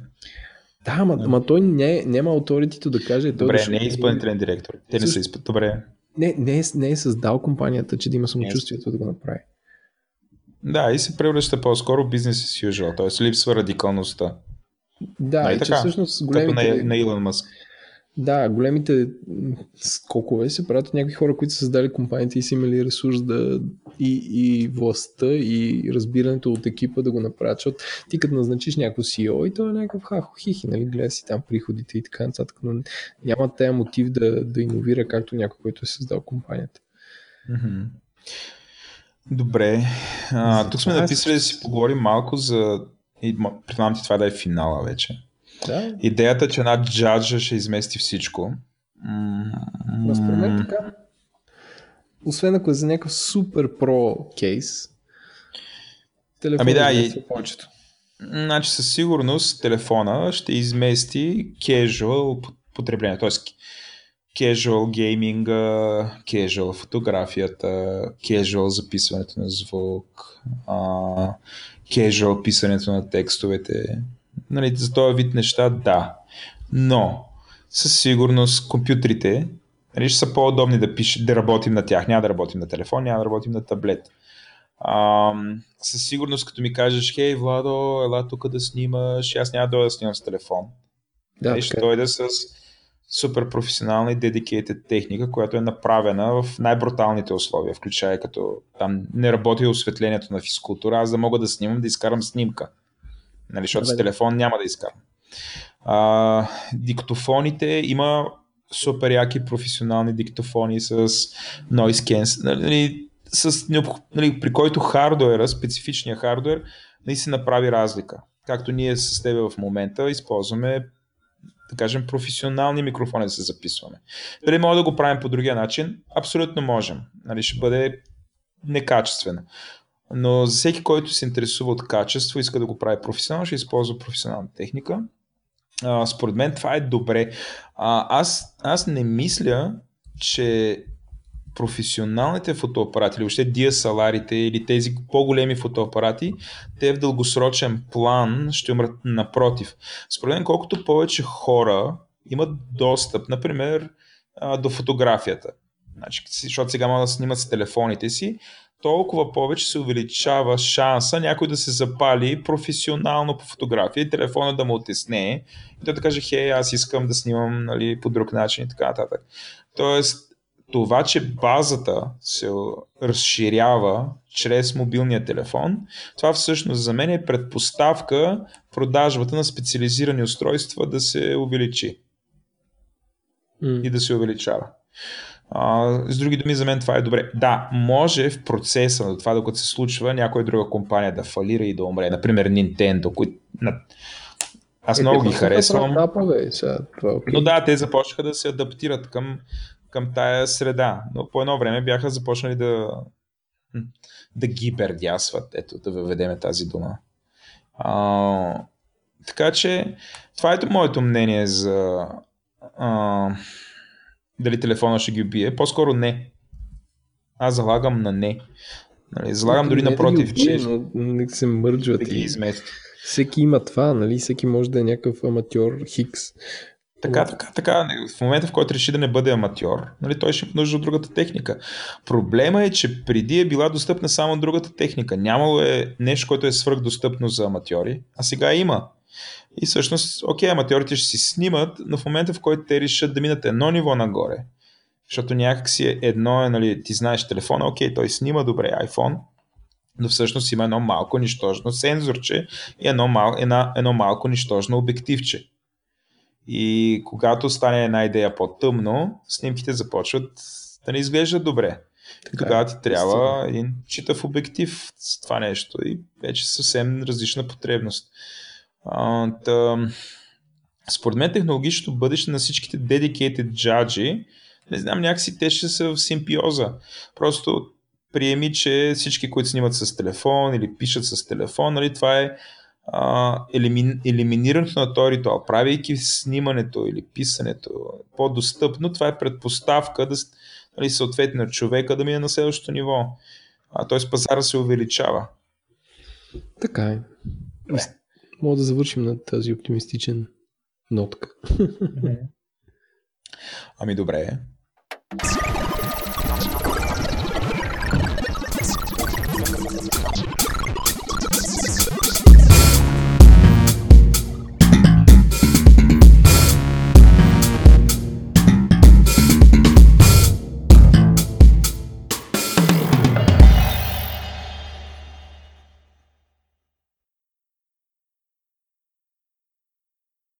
Да, ама, ама той не, няма авторитето да каже... Добре, да не е изпълнителен директор. Те не са изпълнителен. Добре. Не, не, е, не е създал компанията, че да има самочувствието да го направи. Да, и се превръща по-скоро бизнес as usual, т.е. липсва радикалността. Да, нали и така? че всъщност големите... Като на, на Илон Мъск. Да, големите скокове се правят от някакви хора, които са създали компаниите и са имали ресурс да и, и властта и разбирането от екипа да го направят, защото ти като назначиш някакво CEO и той е някакъв хахо хихи, нали, гледа си там приходите и така нататък, но няма тая мотив да, да иновира както някой, който е създал компанията. Mm-hmm. Добре. А, тук сме написали да си поговорим малко за... Предполагам ти това да е финала вече. Да. Идеята, че една джаджа ще измести всичко. Но според мен така. Освен ако е за някакъв супер про кейс, телефон ами да, и... повечето. Значи със сигурност телефона ще измести casual потребление, т.е. casual гейминга, casual фотографията, casual записването на звук, casual писането на текстовете, нали, за този вид неща, да. Но, със сигурност, компютрите нали, ще са по-удобни да, пиш, да работим на тях. Няма да работим на телефон, няма да работим на таблет. А, със сигурност, като ми кажеш, хей, Владо, ела тук да снимаш, аз няма да да снимам с телефон. Да, нали, ще дойда с супер професионална и dedicated техника, която е направена в най-бруталните условия, включая като там не работи осветлението на физкултура, аз да мога да снимам, да изкарам снимка. Нали, защото с телефон няма да изкарам. А, диктофоните има супер яки професионални диктофони с noise cancel, нали, с, нали, при който хардуера, специфичния хардуер, наистина прави разлика. Както ние с тебе в момента използваме да кажем, професионални микрофони да се записваме. Дали може да го правим по другия начин? Абсолютно можем. Нали, ще бъде некачествено. Но за всеки, който се интересува от качество, иска да го прави професионално, ще използва професионална техника. А, според мен това е добре. А, аз, аз не мисля, че професионалните фотоапарати, или въобще DSLR-ите или тези по-големи фотоапарати, те в дългосрочен план ще умрат напротив. Според мен, колкото повече хора имат достъп, например, до фотографията, значи, защото сега могат да снимат с телефоните си, толкова повече се увеличава шанса някой да се запали професионално по фотография и телефона да му отесне и да, да каже, хей, аз искам да снимам нали, по друг начин и така нататък. Тоест, това, че базата се разширява чрез мобилния телефон, това всъщност за мен е предпоставка продажбата на специализирани устройства да се увеличи. Mm. И да се увеличава. А, с други думи, за мен това е добре. Да, може в процеса на това, докато се случва, някоя друга компания да фалира и да умре. Например, Nintendo, които аз е, много ги харесвам. Е Но да, те започнаха да се адаптират към, към тая среда. Но по едно време бяха започнали да, да гибердясват. Ето, да въведеме тази дума. А, така че, това е моето мнение за а, дали телефона ще ги убие. По-скоро не. Аз залагам на не. Нали, залагам дори не напротив, да убие, че но не се мърджват да ги измести. всеки има това, нали? Всеки може да е някакъв аматьор Хикс. Така, така, така. В момента, в който реши да не бъде аматьор, нали, той ще има нужда от другата техника. Проблема е, че преди е била достъпна само другата техника. Нямало е нещо, което е свръхдостъпно за аматьори, а сега има. И всъщност, окей, аматьорите ще си снимат, но в момента, в който те решат да минат едно ниво нагоре, защото някакси е едно е, нали, ти знаеш телефона, окей, той снима добре iPhone, но всъщност има едно малко нищожно сензорче и едно, мал, една, едно малко нищожно обективче. И когато стане една идея по-тъмно, снимките започват да не изглеждат добре. Така, и тогава ти трябва един читав обектив с това нещо и вече съвсем различна потребност. А, тъ... Според мен технологичното бъдеще на всичките dedicated judge, не знам, някакси те ще са в симпиоза. Просто приеми, че всички, които снимат с телефон или пишат с телефон, нали, това е а, елимин, елиминирането на този ритуал, правейки снимането или писането по-достъпно, това е предпоставка да нали, съответно човека да мине на следващото ниво. А, т.е. пазара се увеличава. Така е. Мога да завършим на тази оптимистичен нотка. Ами добре.